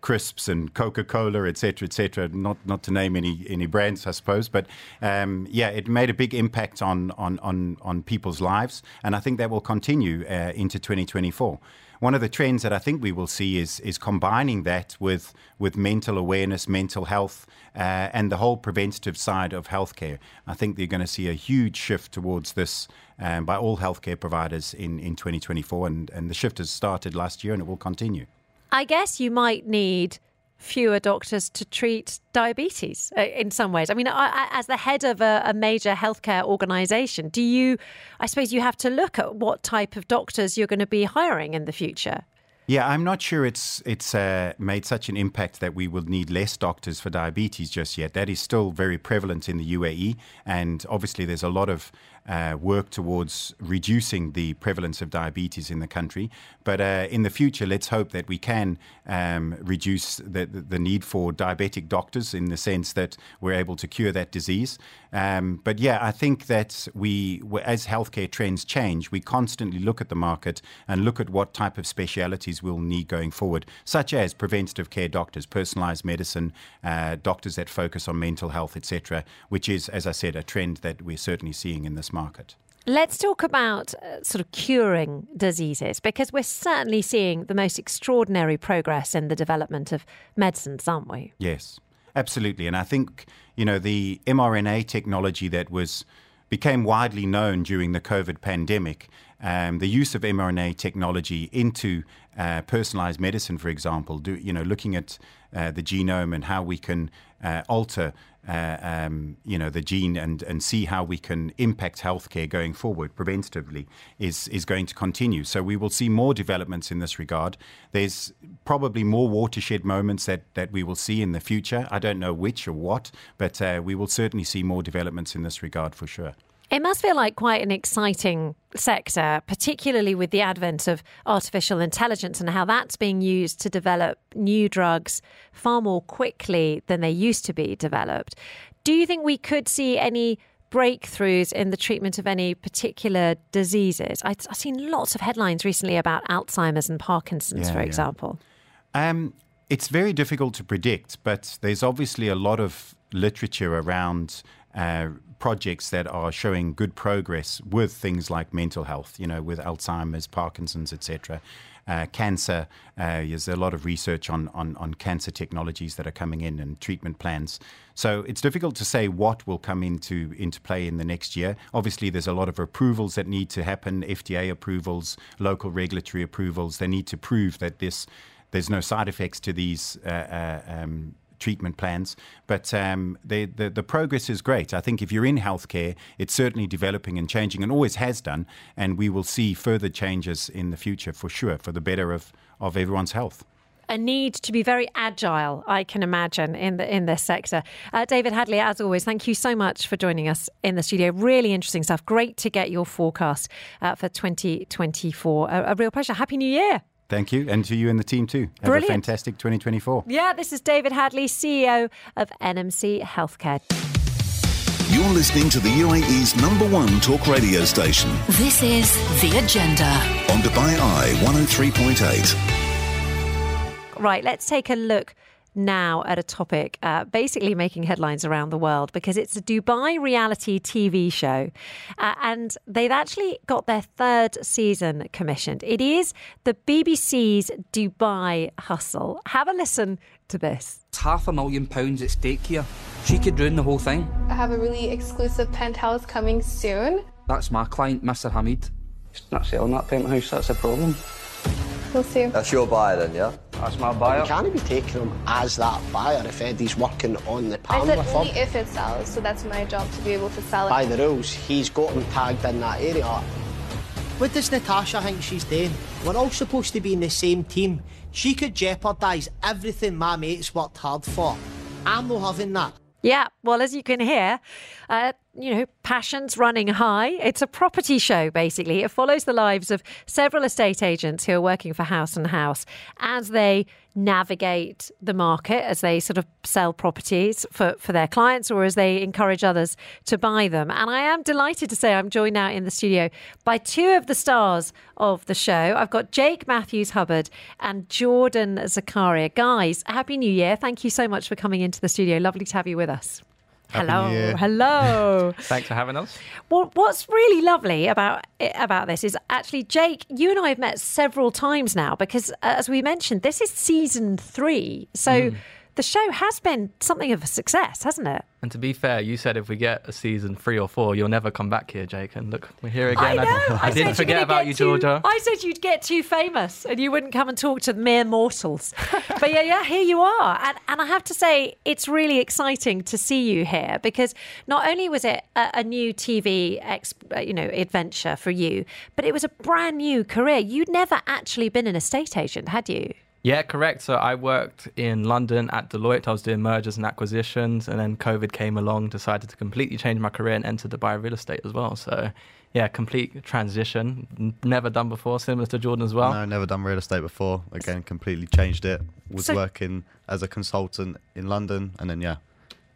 crisps and Coca-Cola, etc., etc. Not not to name any any brands, I suppose, but um, yeah, it made a big impact on on on on people's lives, and I think that will continue uh, into 2024. One of the trends that I think we will see is is combining that with with mental awareness, mental health, uh, and the whole preventative side of healthcare. I think they're going to see a huge shift towards this um, by all healthcare providers in in 2024, and and the shift has started last year, and it will continue. I guess you might need fewer doctors to treat diabetes uh, in some ways. I mean, as the head of a, a, major healthcare organization, do you, I suppose you have to look at what type of doctors you're going to be hiring in the future? Yeah, I'm not sure it's it's uh, made such an impact that we will need less doctors for diabetes just yet. That is still very prevalent in the UAE, and obviously there's a lot of uh, work towards reducing the prevalence of diabetes in the country. But uh, in the future, let's hope that we can um, reduce the, the need for diabetic doctors in the sense that we're able to cure that disease. Um, but yeah, I think that we, as healthcare trends change, we constantly look at the market and look at what type of specialities we'll need going forward, such as preventative care doctors, personalized medicine, uh, doctors that focus on mental health, etc., which is, as I said, a trend that we're certainly seeing in this market market. Let's talk about uh, sort of curing diseases because we're certainly seeing the most extraordinary progress in the development of medicines, aren't we? Yes, absolutely. And I think, you know, the mRNA technology that was became widely known during the COVID pandemic, um, the use of mRNA technology into uh, personalized medicine, for example, do, you know, looking at uh, the genome and how we can uh, alter uh, um, you know, the gene and, and see how we can impact healthcare going forward preventatively is, is going to continue. So we will see more developments in this regard. There's probably more watershed moments that, that we will see in the future. I don't know which or what, but uh, we will certainly see more developments in this regard for sure. It must feel like quite an exciting sector, particularly with the advent of artificial intelligence and how that's being used to develop new drugs far more quickly than they used to be developed. Do you think we could see any breakthroughs in the treatment of any particular diseases? I've, seen lots of headlines recently about Alzheimer's and Parkinson's, yeah, for yeah. example. Um, it's very difficult to predict, but there's obviously a lot of literature around uh, projects that are showing good progress with things like mental health, you know, with Alzheimer's, Parkinson's, etc. Uh, cancer, uh, there's a lot of research on, on, on cancer technologies that are coming in and treatment plans. So it's difficult to say what will come into, into play in the next year. Obviously, there's a lot of approvals that need to happen FDA approvals, local regulatory approvals. They need to prove that this there's no side effects to these uh, uh um, treatment plans. But um, the, the, the progress is great. I think if you're in healthcare, it's certainly developing and changing, and always has done. And we will see further changes in the future for sure, for the better of, of everyone's health a need to be very agile, I can imagine, in the in this sector. Uh, David Hadley, as always, thank you so much for joining us in the studio. Really interesting stuff. Great to get your forecast uh, for 2024. A, a real pleasure. Happy New Year. Thank you. And to you and the team too. Have Brilliant. a fantastic 2024. Yeah, this is David Hadley, CEO of NMC Healthcare. You're listening to the UAE's number one talk radio station. This is The Agenda on Dubai Eye 103.8. Right, let's take a look now at a topic uh, basically making headlines around the world because it's a Dubai reality TV show. Uh, and they've actually got their third season commissioned. It is the BBC's Dubai Hustle. Have a listen to this. It's half a million pounds at stake here. She could ruin the whole thing. I have a really exclusive penthouse coming soon. That's my client, Mr. Hamid. He's not selling that penthouse, that's a problem. We'll see. That's your buyer then, yeah? That's my buyer. Can he be taking him as that buyer if Eddie's working on the I said with only him? if it sells, so that's my job to be able to sell it. By the rules, he's got him tagged in that area. What does Natasha think she's doing? We're all supposed to be in the same team. She could jeopardise everything my mates worked hard for. I'm not having that. Yeah, well, as you can hear, uh, you know, passions running high. It's a property show, basically. It follows the lives of several estate agents who are working for Haus and Haus as they navigate the market, as they sort of sell properties for, for their clients or as they encourage others to buy them. And I am delighted to say I'm joined now in the studio by two of the stars of the show. I've got Jake Matthews Hubbard and Jordan Zakaria. Guys, Happy New Year. Thank you so much for coming into the studio. Lovely to have you with us. Happy hello, hello. Thanks for having us. Well, what's really lovely about about this is actually, Jake, you and I have met several times now because, uh, as we mentioned, this is season three. So Mm. The show has been something of a success, hasn't it? And to be fair, you said if we get a season three or four, you'll never come back here, Jake. And look, we're here again. I know. I, said didn't you're forget about you, too- Georgia. I said you'd get too famous and you wouldn't come and talk to mere mortals. but yeah, yeah, here you are. And, and I have to say, it's really exciting to see you here because not only was it a, a new TV, ex, uh, you know, adventure for you, but it was a brand new career. You'd never actually been an estate agent, had you? Yeah, correct. So I worked in London at Deloitte. I was doing mergers and acquisitions, and then COVID came along. Decided to completely change my career and enter Dubai real estate as well. So, yeah, complete transition. N- Never done before. Similar to Jordan as well. No, never done real estate before. Again, completely changed it. Was So- working as a consultant in London, and then yeah,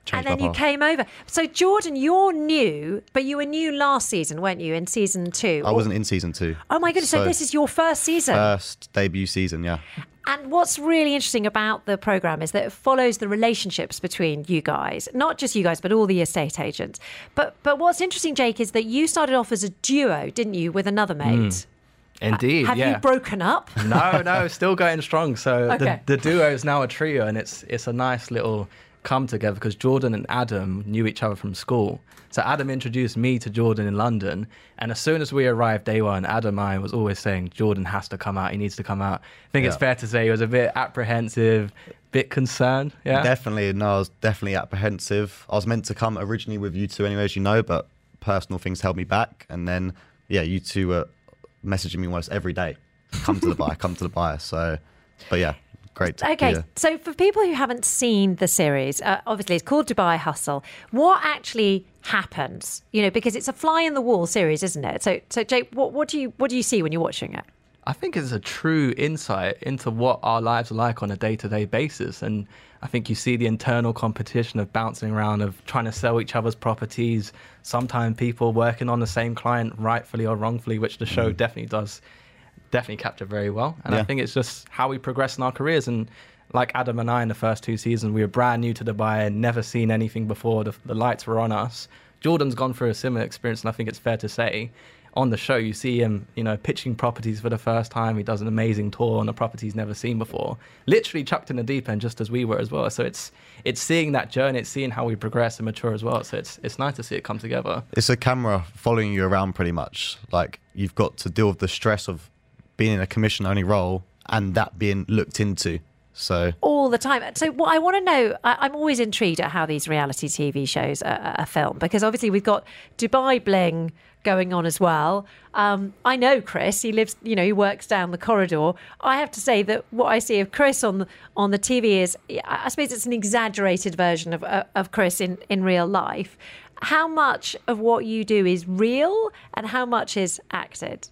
changed and then my you path. came over. So, Jordan, you're new, but you were new last season, weren't you, in season two? I wasn't in season two. Oh my goodness! So, this is your first season. first debut season. Yeah, And what's really interesting about the program is that it follows the relationships between you guys, not just you guys, but all the estate agents. But but what's interesting, Jake, is that you started off as a duo, didn't you, with another mate? Hmm. Indeed. Have yeah. you broken up? no, no, still going strong. So Okay. the, the duo is now a trio, and it's it's a nice little come together because Jordan and Adam knew each other from school. So Adam introduced me to Jordan in London, and as soon as we arrived day one, Adam I was always saying Jordan has to come out. He needs to come out. I think it's fair to say he was a bit apprehensive, bit concerned. Yeah, definitely. No, I was definitely apprehensive. I was meant to come originally with you two anyway, as you know, but personal things held me back. And then yeah, you two were messaging me almost every day. Come to Dubai, come to Dubai. So, but yeah, great. Okay, here. so for people who haven't seen the series, uh, obviously it's called Dubai Hustle. What actually happens? You know, because it's a fly in the wall series, isn't it? So, so Jake, what, what do you what do you see when you're watching it? I think it's a true insight into what our lives are like on a day to day basis. And I think you see the internal competition of bouncing around, of trying to sell each other's properties. Sometimes people working on the same client, rightfully or wrongfully, which the show definitely does, definitely captured very well. And I think it's just how we progress in our careers. And like Adam and I in the first two seasons, we were brand new to Dubai and never seen anything before. The, the lights were on us. Jordan's gone through a similar experience, and I think it's fair to say on the show you see him, you know, pitching properties for the first time. He does an amazing tour on a property he's never seen before. Literally chucked in the deep end, just as we were as well. So it's it's seeing that journey, it's seeing how we progress and mature as well. So it's it's nice to see it come together. It's a camera following you around pretty much. Like you've got to deal with the stress of being in a commission only role and that being looked into. So all the time. So, what I want to know, I, I'm always intrigued at how these reality TV shows are, are filmed because obviously we've got Dubai Bling going on as well. Um, I know Chris; he lives, you know, he works down the corridor. I have to say that what I see of Chris on the, on the TV is, I suppose, it's an exaggerated version of uh, of Chris in in real life. How much of what you do is real, and how much is acted?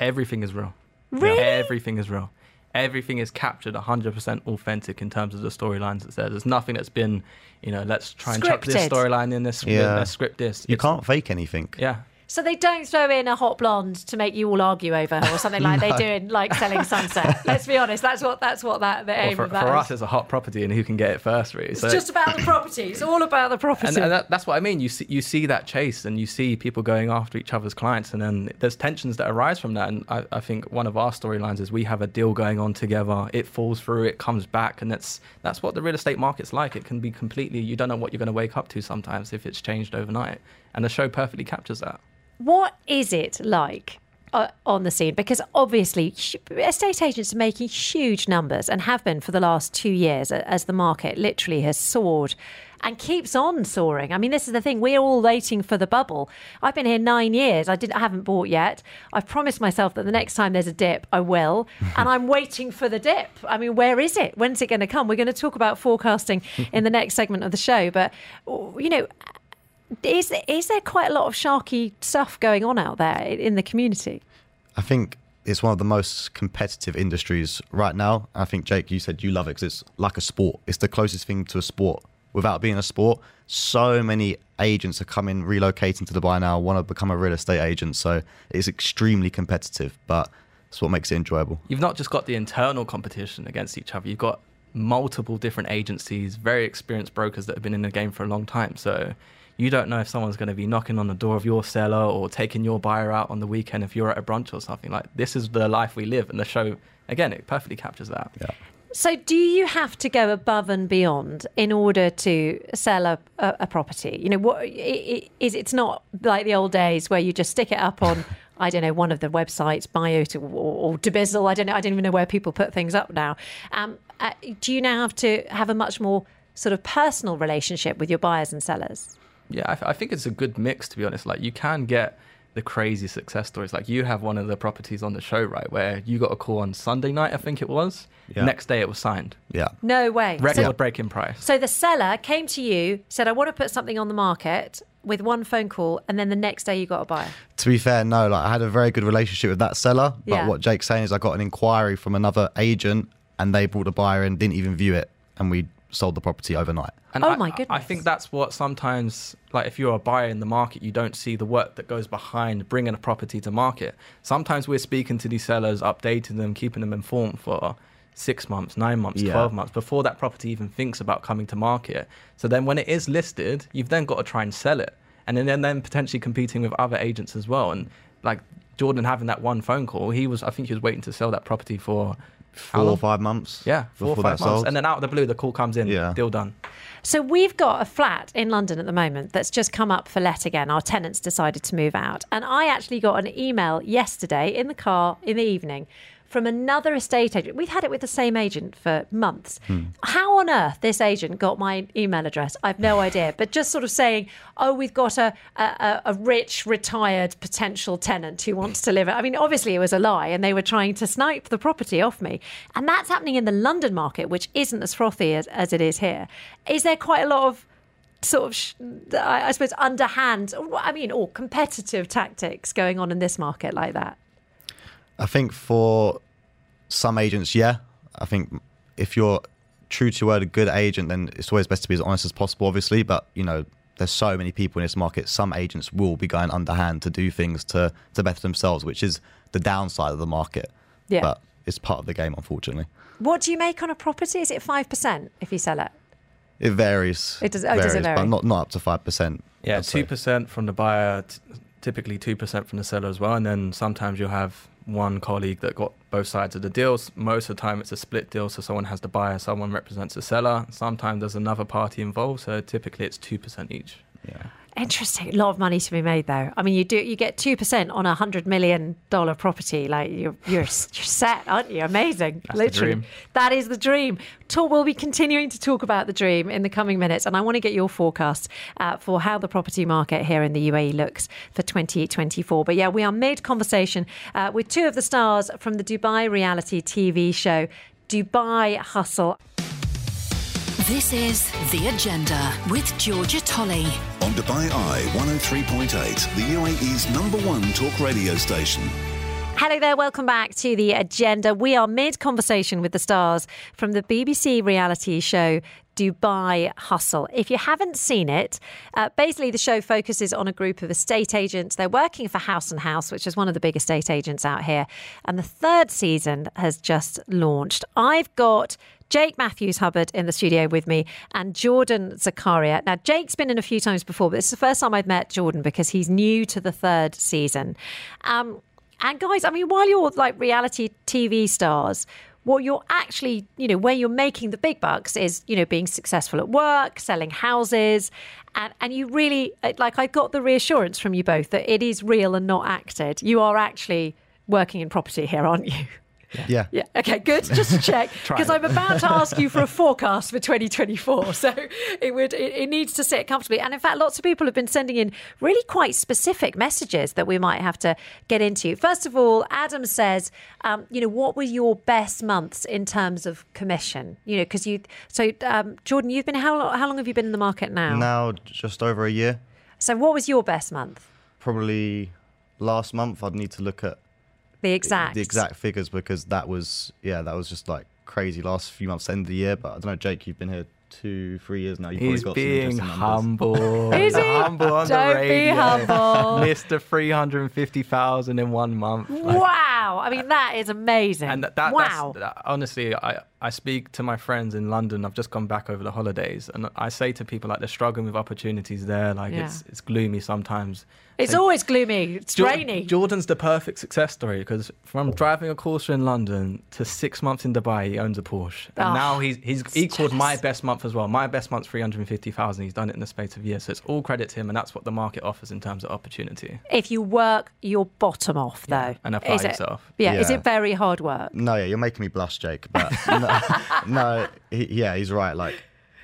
Everything is real. Really? Everything is real. Everything is captured 100% authentic in terms of the storylines it's there. There's nothing that's been, you know, let's try and chuck this Scripted. storyline in this, Yeah. let's script this. you It's- can't fake anything. Yeah. So they don't throw in a hot blonde to make you all argue over her or something like No. they do in like selling sunset. Let's be honest, that's what that's what that the Well, aim for, of that for is. us, it's a hot property, and who can get it first, really. It's just about the property. It's all about the property. and, and that, that's what I mean. You see, you see that chase, and you see people going after each other's clients, and then there's tensions that arise from that. And I, I think one of our storylines is we have a deal going on together. It falls through, it comes back, and that's that's what the real estate market's like. It can be completely you don't know what you're going to wake up to sometimes if it's changed overnight, and the show perfectly captures that. What is it like uh, on the scene? Because obviously, estate agents are making huge numbers and have been for the last two years as the market literally has soared and keeps on soaring. I mean, this is the thing. We're all waiting for the bubble. I've been here nine years. I didn't I haven't bought yet. I've promised myself that the next time there's a dip, I will. and I'm waiting for the dip. I mean, where is it? When's it going to come? We're going to talk about forecasting in the next segment of the show. But, you know, is there, is there quite a lot of sharky stuff going on out there in the community? I think it's one of the most competitive industries right now. I think Jake, you said you love it because it's like a sport. It's the closest thing to a sport. Without being a sport, so many agents are coming, relocating to Dubai now, want to become a real estate agent. So it's extremely competitive, but it's what makes it enjoyable. You've not just got the internal competition against each other. You've got multiple different agencies, very experienced brokers that have been in the game for a long time. So you don't know if someone's going to be knocking on the door of your seller or taking your buyer out on the weekend if you're at a brunch or something. Like this is the life we live, and the show again it perfectly captures that. Yeah. So, do you have to go above and beyond in order to sell a, a, a property? You know, what i- i- is it's not like the old days where you just stick it up on. I don't know one of the websites, Bayut or, or Dubizzle. I don't know. I don't even know where people put things up now. Um, uh, do you now have to have a much more sort of personal relationship with your buyers and sellers? Yeah, I, I think it's a good mix to be honest. Like you can get the crazy success stories. Like you have one of the properties on the show, right, where you got a call on Sunday night, I think it was. Yeah. Next day it was signed. Yeah. No way. So- Record breaking price. So the seller came to you, said, "I want to put something on the market." With one phone call, and then the next day you got a buyer. To be fair, no, like I had a very good relationship with that seller. But Yeah. what Jake's saying is I got an inquiry from another agent and they brought a buyer in, didn't even view it, and we sold the property overnight. And Oh I, my goodness. I think that's what sometimes, like, if you're a buyer in the market, you don't see the work that goes behind bringing a property to market. Sometimes we're speaking to these sellers, updating them, keeping them informed for six months, nine months, Yeah. 12 months before that property even thinks about coming to market. So then when it is listed, you've then got to try and sell it. And then, then potentially competing with other agents as well. And like Jordan having that one phone call, he was, I think he was waiting to sell that property for how Four or five months. Yeah, four or five months. sold. And then out of the blue, the call comes in, Yeah. deal done. So we've got a flat in London at the moment that's just come up for let again. Our tenants decided to move out. And I actually got an email yesterday in the car in the evening from another estate agent. We've had it with the same agent for months. Hmm. How on earth this agent got my email address, I've no idea. But just sort of saying, oh, we've got a, a, a- a rich, retired potential tenant who wants to live. it." I mean, obviously it was a lie and they were trying to snipe the property off me. And that's happening in the London market, which isn't as frothy as, as it is here. Is there quite a lot of sort of, sh- I I suppose, underhand, I mean, or competitive tactics going on in this market like that? I think for some agents, yeah. I think if you're true to word, a good agent, then it's always best to be as honest as possible, obviously. But you know, there's so many people in this market. Some agents will be going underhand to do things to to better themselves, which is the downside of the market. Yeah. But it's part of the game, unfortunately. What do you make on a property? Is it 5% if you sell it? It varies. It does- oh, does it varies, vary? but not not up to five percent. Yeah, two percent from the buyer, t- typically two percent from the seller as well, and then sometimes you'll have one colleague that got both sides of the deals. Most of the time, it's a split deal, so someone has the buyer, someone represents the seller. Sometimes there's another party involved, so typically it's two percent each. Yeah. Interesting. A lot of money to be made, though. I mean, you do you get two percent on a hundred million dollar property. Like you're you're, you're set, aren't you? Amazing. That's the Literally, dream. that is the dream. Talk, we'll be continuing to talk about the dream in the coming minutes, and I want to get your forecast uh, for how the property market here in the UAE looks for 2024. But yeah, we are mid conversation uh, with two of the stars from the Dubai reality TV show Dubai Hustle. This is The Agenda with Georgia Tolley. On Dubai Eye 103.8, the UAE's number one talk radio station. Hello there, welcome back to the agenda. We are mid conversation with the stars from the BBC reality show Dubai Hustle. If you haven't seen it, uh, basically the show focuses on a group of estate agents. They're working for Haus and Haus, which is one of the big estate agents out here. And the third season has just launched. I've got Jake Matthews Hubbard in the studio with me and Jordan Zakaria. Now, Jake's been in a few times before, but it's the first time I've met Jordan because he's new to the third season. Um, and guys, I mean, while you're like reality TV stars, what you're actually, you know, where you're making the big bucks is, you know, being successful at work, selling houses. And, and you really, like, I got the reassurance from you both that it is real and not acted. You are actually working in property here, aren't you? Yeah. Yeah. Okay, good. Just to check. Because I'm about to ask you for a forecast for 2024. So it would it, it, needs to sit comfortably. And in fact, lots of people have been sending in really quite specific messages that we might have to get into. First of all, Adam says, um, you know, what were your best months in terms of commission? You know, because you so um, Jordan, you've been how long, how long have you been in the market now? Now just over a year. So what was your best month? Probably last month. I'd need to look at the exact the exact figures because that was yeah that was just like crazy last few months end of the year. But I don't know, Jake, you've been here two, three years now. You've He's got being some humble. Is he? Humble on Don't the radio. be humble. Mister three hundred and fifty thousand in one month. Like, Wow. I mean, that is amazing. and that, that wow. that's, that- honestly, I, I speak to my friends in London. I've just gone back over the holidays, and I say to people like they're struggling with opportunities there. Like Yeah. it's it's gloomy sometimes. It's Like, always gloomy. It's Jor- rainy. Jordan's the perfect success story because from driving a Corsa in London to six months in Dubai, he owns a Porsche, and Oh, now he's he's equaled my best month as well. My best month's three hundred and fifty thousand. He's done it in the space of years, so it's all credit to him, and that's what the market offers in terms of opportunity. if you work your bottom off, though, and apply is it- yourself. Yeah, is it very hard work? No, yeah, you're making me blush, Jake. But no, no he, yeah, he's right. Like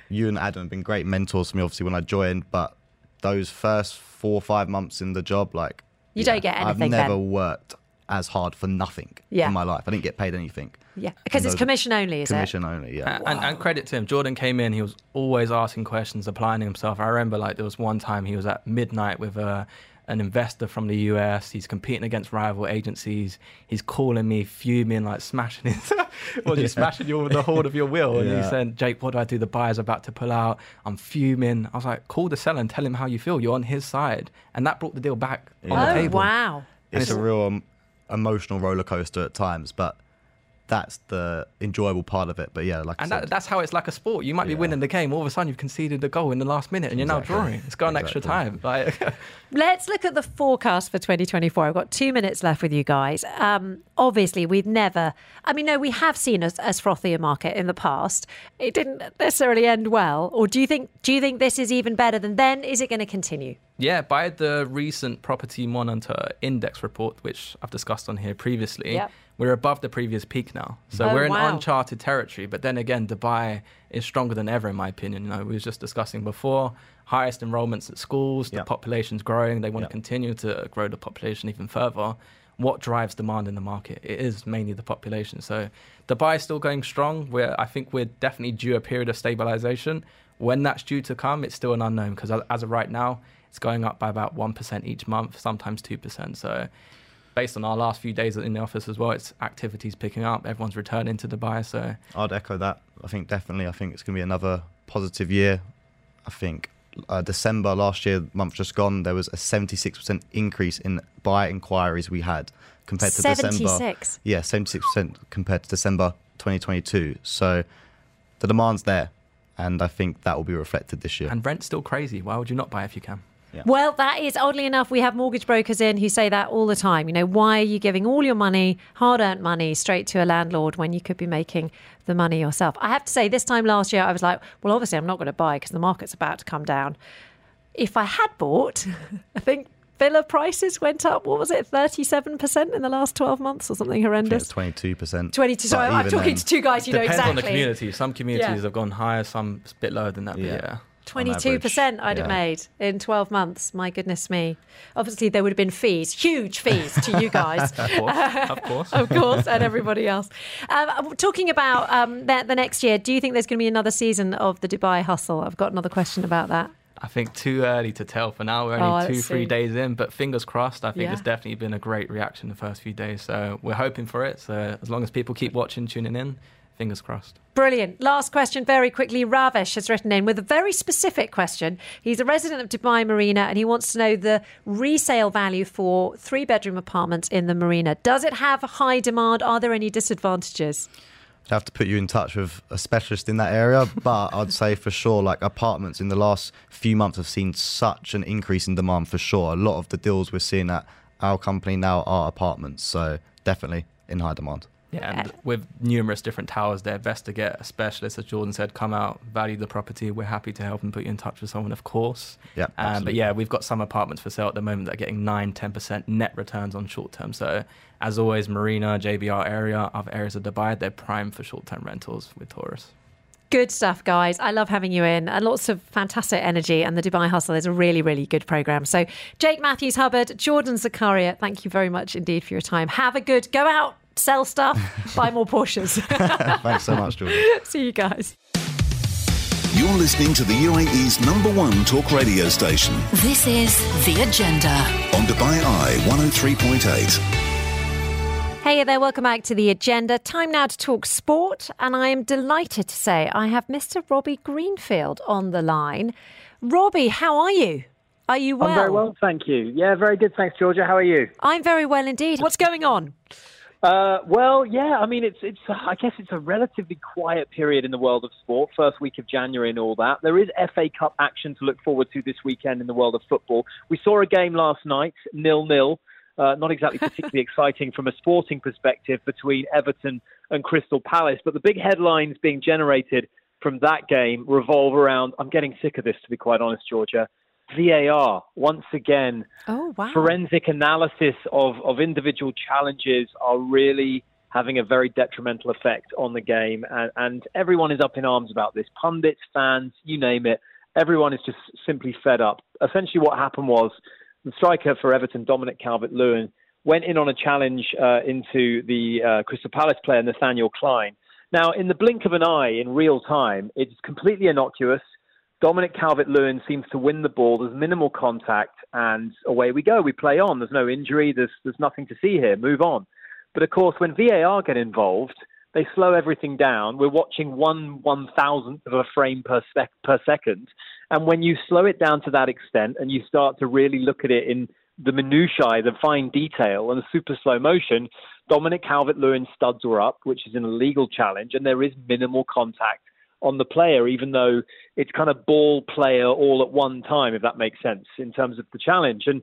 you and Adam have been great mentors for me, obviously when I joined. But those first four or five months in the job, like You yeah, don't get anything. I've never then. worked as hard for nothing Yeah. in my life. I didn't get paid anything. Yeah, because it's commission only, is it? Commission only, yeah. And, and, and credit to him, Jordan came in. He was always asking questions, applying himself. I remember like there was one time he was at midnight with a, an investor from the US. He's competing against rival agencies. He's calling me, fuming, like smashing his, was he smashing you with the hold of your will? And he said, "Jake, what do I do? The buyer's about to pull out. I'm fuming." I was like, "Call the seller and tell him how you feel. You're on his side." And that brought the deal back on Yeah. the Oh, table. wow. It's a real um, emotional roller coaster at times, but that's the enjoyable part of it. But yeah, like And I that, said, that's how it's like a sport. You might be winning the game, all of a sudden you've conceded a goal in the last minute, and you're Exactly. now drawing. It's gone extra time. Like, Let's look at the forecast for 2024. I've got two minutes left with you guys. Um, obviously, we've never, I mean, no, we have seen as, as frothy a market in the past. It didn't necessarily end well. Or do you think, do you think this is even better than then? Is it going to continue? Yeah, by the recent Property Monitor Index report, which I've discussed on here previously, Yep. We're above the previous peak now. So Oh, we're in wow. uncharted territory. But then again, Dubai is stronger than ever, in my opinion. You know, we were just discussing before highest enrollments at schools, the Yep. population's growing. They want Yep. to continue to grow the population even further. What drives demand in the market? It is mainly the population. So Dubai is still going strong. We're, I think we're definitely due a period of stabilization. When that's due to come, it's still an unknown because as of right now, it's going up by about 1% each month, sometimes 2%. So, based on our last few days in the office as well, it's activities picking up. Everyone's returning to Dubai. So, I'd echo that. I think definitely. I think it's going to be another positive year. I think uh, December last year, month just gone, there was a 76% increase in buy inquiries we had compared to December. 76? Yeah, 76% compared to December 2022. So the demand's there, and I think that will be reflected this year. and rent's still crazy. Why would you not buy if you can? Well, that is oddly enough, we have mortgage brokers in who say that all the time. You know, why are you giving all your money, hard earned money, straight to a landlord when you could be making the money yourself? I have to say, this time last year, I was like, well, obviously, I'm not going to buy because the market's about to come down. If I had bought, I think villa prices went up, what was it, 37% in the last 12 months or something horrendous? Twenty-two percent. 22. So I'm talking to two guys who know exactly. Depends exactly. on the community. Some communities Yeah. have gone higher, some a bit lower than that. But Yeah. yeah. Twenty-two percent I'd have made in twelve months. My goodness me! Obviously, there would have been fees, huge fees to you guys, Of course. Of course. of course, and everybody else. Um, talking about um, the, the next year, do you think there's going to be another season of the Dubai Hustle? I've got another question about that. I think too early to tell for now. We're Oh, only two, three see. days in, but fingers crossed. I think Yeah. there's definitely been a great reaction the first few days. So we're hoping for it. So as long as people keep watching, tuning in, Fingers crossed. Brilliant. Last question, very quickly. Ravesh has written in with a very specific question. He's a resident of Dubai Marina and he wants to know the resale value for three bedroom apartments in the marina. Does it have high demand? Are there any disadvantages? I'd have to put you in touch with a specialist in that area, but I'd say for sure, like apartments in the last few months have seen such an increase in demand for sure. A lot of the deals we're seeing at our company now are apartments, so definitely in high demand. Yeah, and with numerous different towers there, best to get a specialist, as Jordan said, come out, value the property. We're happy to help and put you in touch with someone, of course. Yeah. Um, but yeah, we've got some apartments for sale at the moment that are getting 9 10% net returns on short term. So, as always, Marina, JBR area, other areas of Dubai, they're prime for short term rentals with tourists. Good stuff, guys. I love having you in. And lots of fantastic energy. And the Dubai Hustle is a really, really good program. So, Jake Matthews Hubbard, Jordan Zakaria, thank you very much indeed for your time. Have a good go out sell stuff, buy more Porsches. Thanks so much, Jordan. See you guys. You're listening to the UAE's number one talk radio station. This is The Agenda. On Dubai Eye 103.8. Hey there, welcome back to the agenda. Time now to talk sport, and I am delighted to say I have Mr. Robbie Greenfield on the line. Robbie, how are you? Are you well? I'm very well, thank you. Yeah, very good, thanks, Georgia. How are you? I'm very well indeed. What's going on? Uh, well, yeah, I mean, it's it's. I guess it's a relatively quiet period in the world of sport. First week of January and all that. There is FA Cup action to look forward to this weekend in the world of football. We saw a game last night, nil nil. Uh, not exactly particularly exciting from a sporting perspective between Everton and Crystal Palace, but the big headlines being generated from that game revolve around. I'm getting sick of this, to be quite honest, Georgia. VAR once again. Oh wow! Forensic analysis of of individual challenges are really having a very detrimental effect on the game, and, and everyone is up in arms about this. Pundits, fans, you name it. Everyone is just simply fed up. Essentially, what happened was the striker for Everton, Dominic Calvert-Lewin, went in on a challenge uh, into the uh, Crystal Palace player Nathaniel Clyne. Now, in the blink of an eye, in real time, it's completely innocuous. Dominic Calvert Lewin seems to win the ball. There's minimal contact, and away we go. We play on. There's no injury. There's, there's nothing to see here. Move on. But of course, when VAR get involved, they slow everything down. We're watching one one thousandth of a frame per sec- per second, and when you slow it down to that extent, and you start to really look at it in the minutiae, the fine detail, and the super slow motion, Dominic Calvert-Lewin studs were up, which is an illegal challenge, and there is minimal contact on the player, even though it's kind of ball player all at one time, if that makes sense in terms of the challenge. And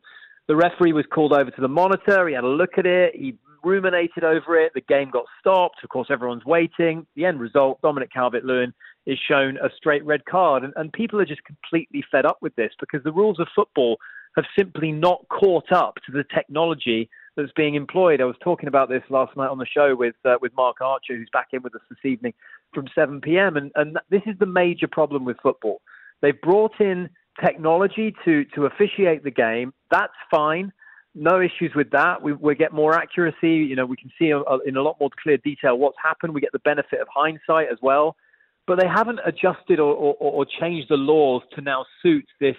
the referee was called over to the monitor. He had a look at it. He ruminated over it. The game got stopped. Of course, everyone's waiting. The end result, Dominic Calvert Lewin is shown a straight red card. And, and people are just completely fed up with this because the rules of football have simply not caught up to the technology that's being employed. I was talking about this last night on the show with uh, with Mark Archer, who's back in with us this evening from 7 p.m. And, and this is the major problem with football. They've brought in technology to to officiate the game. That's fine. No issues with that. We, we get more accuracy. You know, we can see in a lot more clear detail what's happened. We get the benefit of hindsight as well. But they haven't adjusted or, or, or changed the laws to now suit this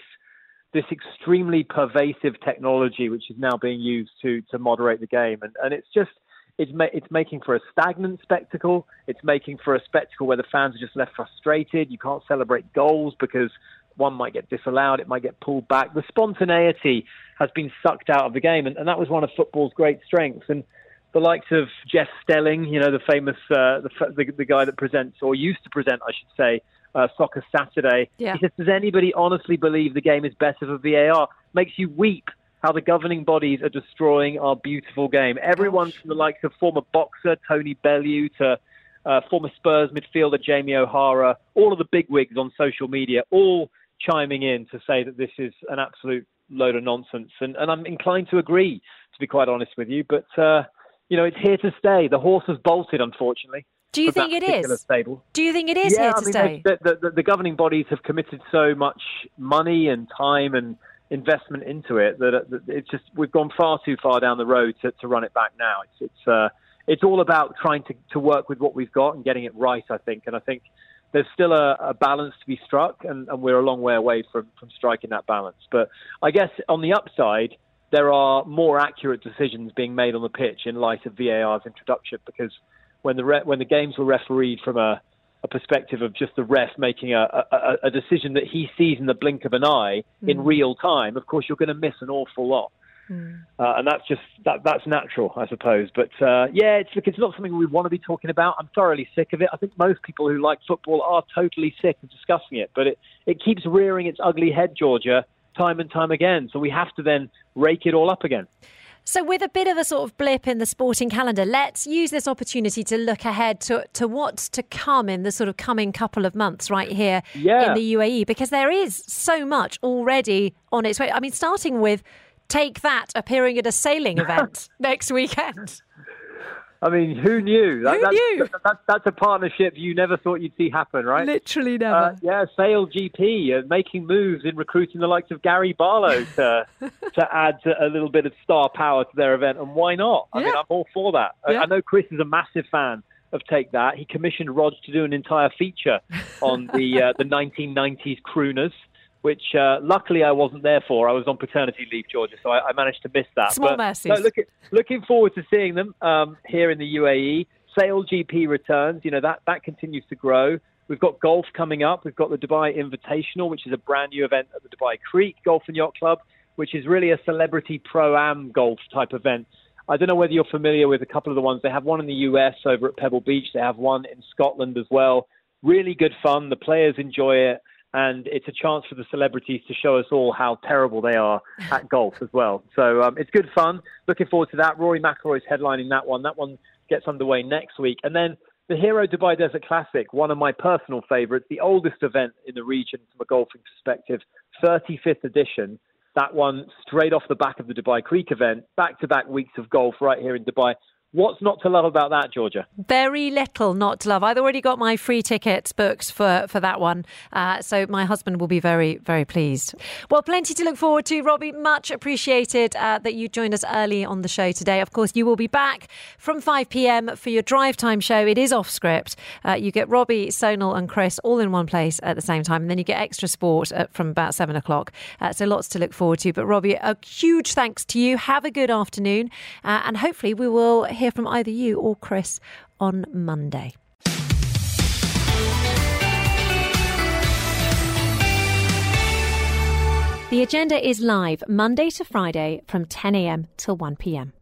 this extremely pervasive technology which is now being used to to moderate the game. And and it's just it's ma- it's making for a stagnant spectacle. It's making for a spectacle where the fans are just left frustrated. You can't celebrate goals because one might get disallowed it might get pulled back. The spontaneity has been sucked out of the game and, and that was one of football's great strengths. And the likes of Jeff Stelling, you know, the famous uh, the, the, the guy that presents or used to present, I should say, uh, Soccer Saturday. Yeah. He says, Does anybody honestly believe the game is better for VAR? Makes you weep how the governing bodies are destroying our beautiful game. Everyone from the likes of former boxer Tony Bellew to uh, former Spurs midfielder Jamie O'Hara, all of the big wigs on social media, all chiming in to say that this is an absolute load of nonsense. And, and I'm inclined to agree, to be quite honest with you. But, uh, you know, it's here to stay. The horse has bolted, unfortunately. Do you think it is? Stable. Do you think it is yeah, here to I mean, stay? The, the, the, the, governing bodies have committed so much money and time and investment into it that it's just we've gone far too far down the road to, to run it back now. It's it's uh, it's all about trying to, to work with what we've got and getting it right. I think, and I think there's still a, a balance to be struck, and, and we're a long way away from from striking that balance. But I guess on the upside there are more accurate decisions being made on the pitch in light of VAR's introduction because when the re- when the games were refereed from a, a perspective of just the ref making a, a, a decision that he sees in the blink of an eye mm. in real time, of course you're going to miss an awful lot. Mm. Uh, and that's just that that's natural, I suppose. But uh, yeah, it's look, it's not something we want to be talking about. I'm thoroughly sick of it. I think most people who like football are totally sick of discussing it. But it it keeps rearing its ugly head, Georgia, time and time again. So we have to then rake it all up again. So, with a bit of a sort of blip in the sporting calendar, let's use this opportunity to look ahead to, to what's to come in the sort of coming couple of months right here yeah. in the UAE, because there is so much already on its way. I mean, starting with Take That appearing at a sailing event next weekend. I mean, who knew? That, who that's, knew? That, that, that's a partnership you never thought you'd see happen, right? Literally never. Uh, yeah, Sail GP uh, making moves in recruiting the likes of Gary Barlow to to add a little bit of star power to their event, and why not? I yeah. mean, I'm all for that. Yeah. I, I know Chris is a massive fan of Take That. He commissioned Rog to do an entire feature on the uh, the 1990s crooners which uh, luckily I wasn't there for. I was on paternity leave, Georgia, so I, I managed to miss that. Small but, mercies. No, look, looking forward to seeing them um, here in the UAE. Sail GP returns. You know that that continues to grow. We've got golf coming up. We've got the Dubai Invitational, which is a brand new event at the Dubai Creek Golf and Yacht Club, which is really a celebrity pro am golf type event. I don't know whether you're familiar with a couple of the ones. They have one in the US over at Pebble Beach. They have one in Scotland as well. Really good fun. The players enjoy it and it's a chance for the celebrities to show us all how terrible they are at golf as well. So um, it's good fun. Looking forward to that. Rory McIlroy is headlining that one. That one gets underway next week, and then the Hero Dubai Desert Classic, one of my personal favourites, the oldest event in the region from a golfing perspective, 35th edition. That one straight off the back of the Dubai Creek event, back to back weeks of golf right here in Dubai. What's not to love about that, Georgia? Very little not to love. I've already got my free tickets booked for, for that one. Uh, so my husband will be very, very pleased. Well, plenty to look forward to, Robbie. Much appreciated uh, that you joined us early on the show today. Of course, you will be back from 5 p.m. for your drive time show. It is off script. Uh, you get Robbie, Sonal, and Chris all in one place at the same time. And then you get extra sport from about 7 o'clock. Uh, so lots to look forward to. But, Robbie, a huge thanks to you. Have a good afternoon. Uh, and hopefully, we will hear from either you or Chris on Monday. The agenda is live Monday to Friday from 10am till 1pm.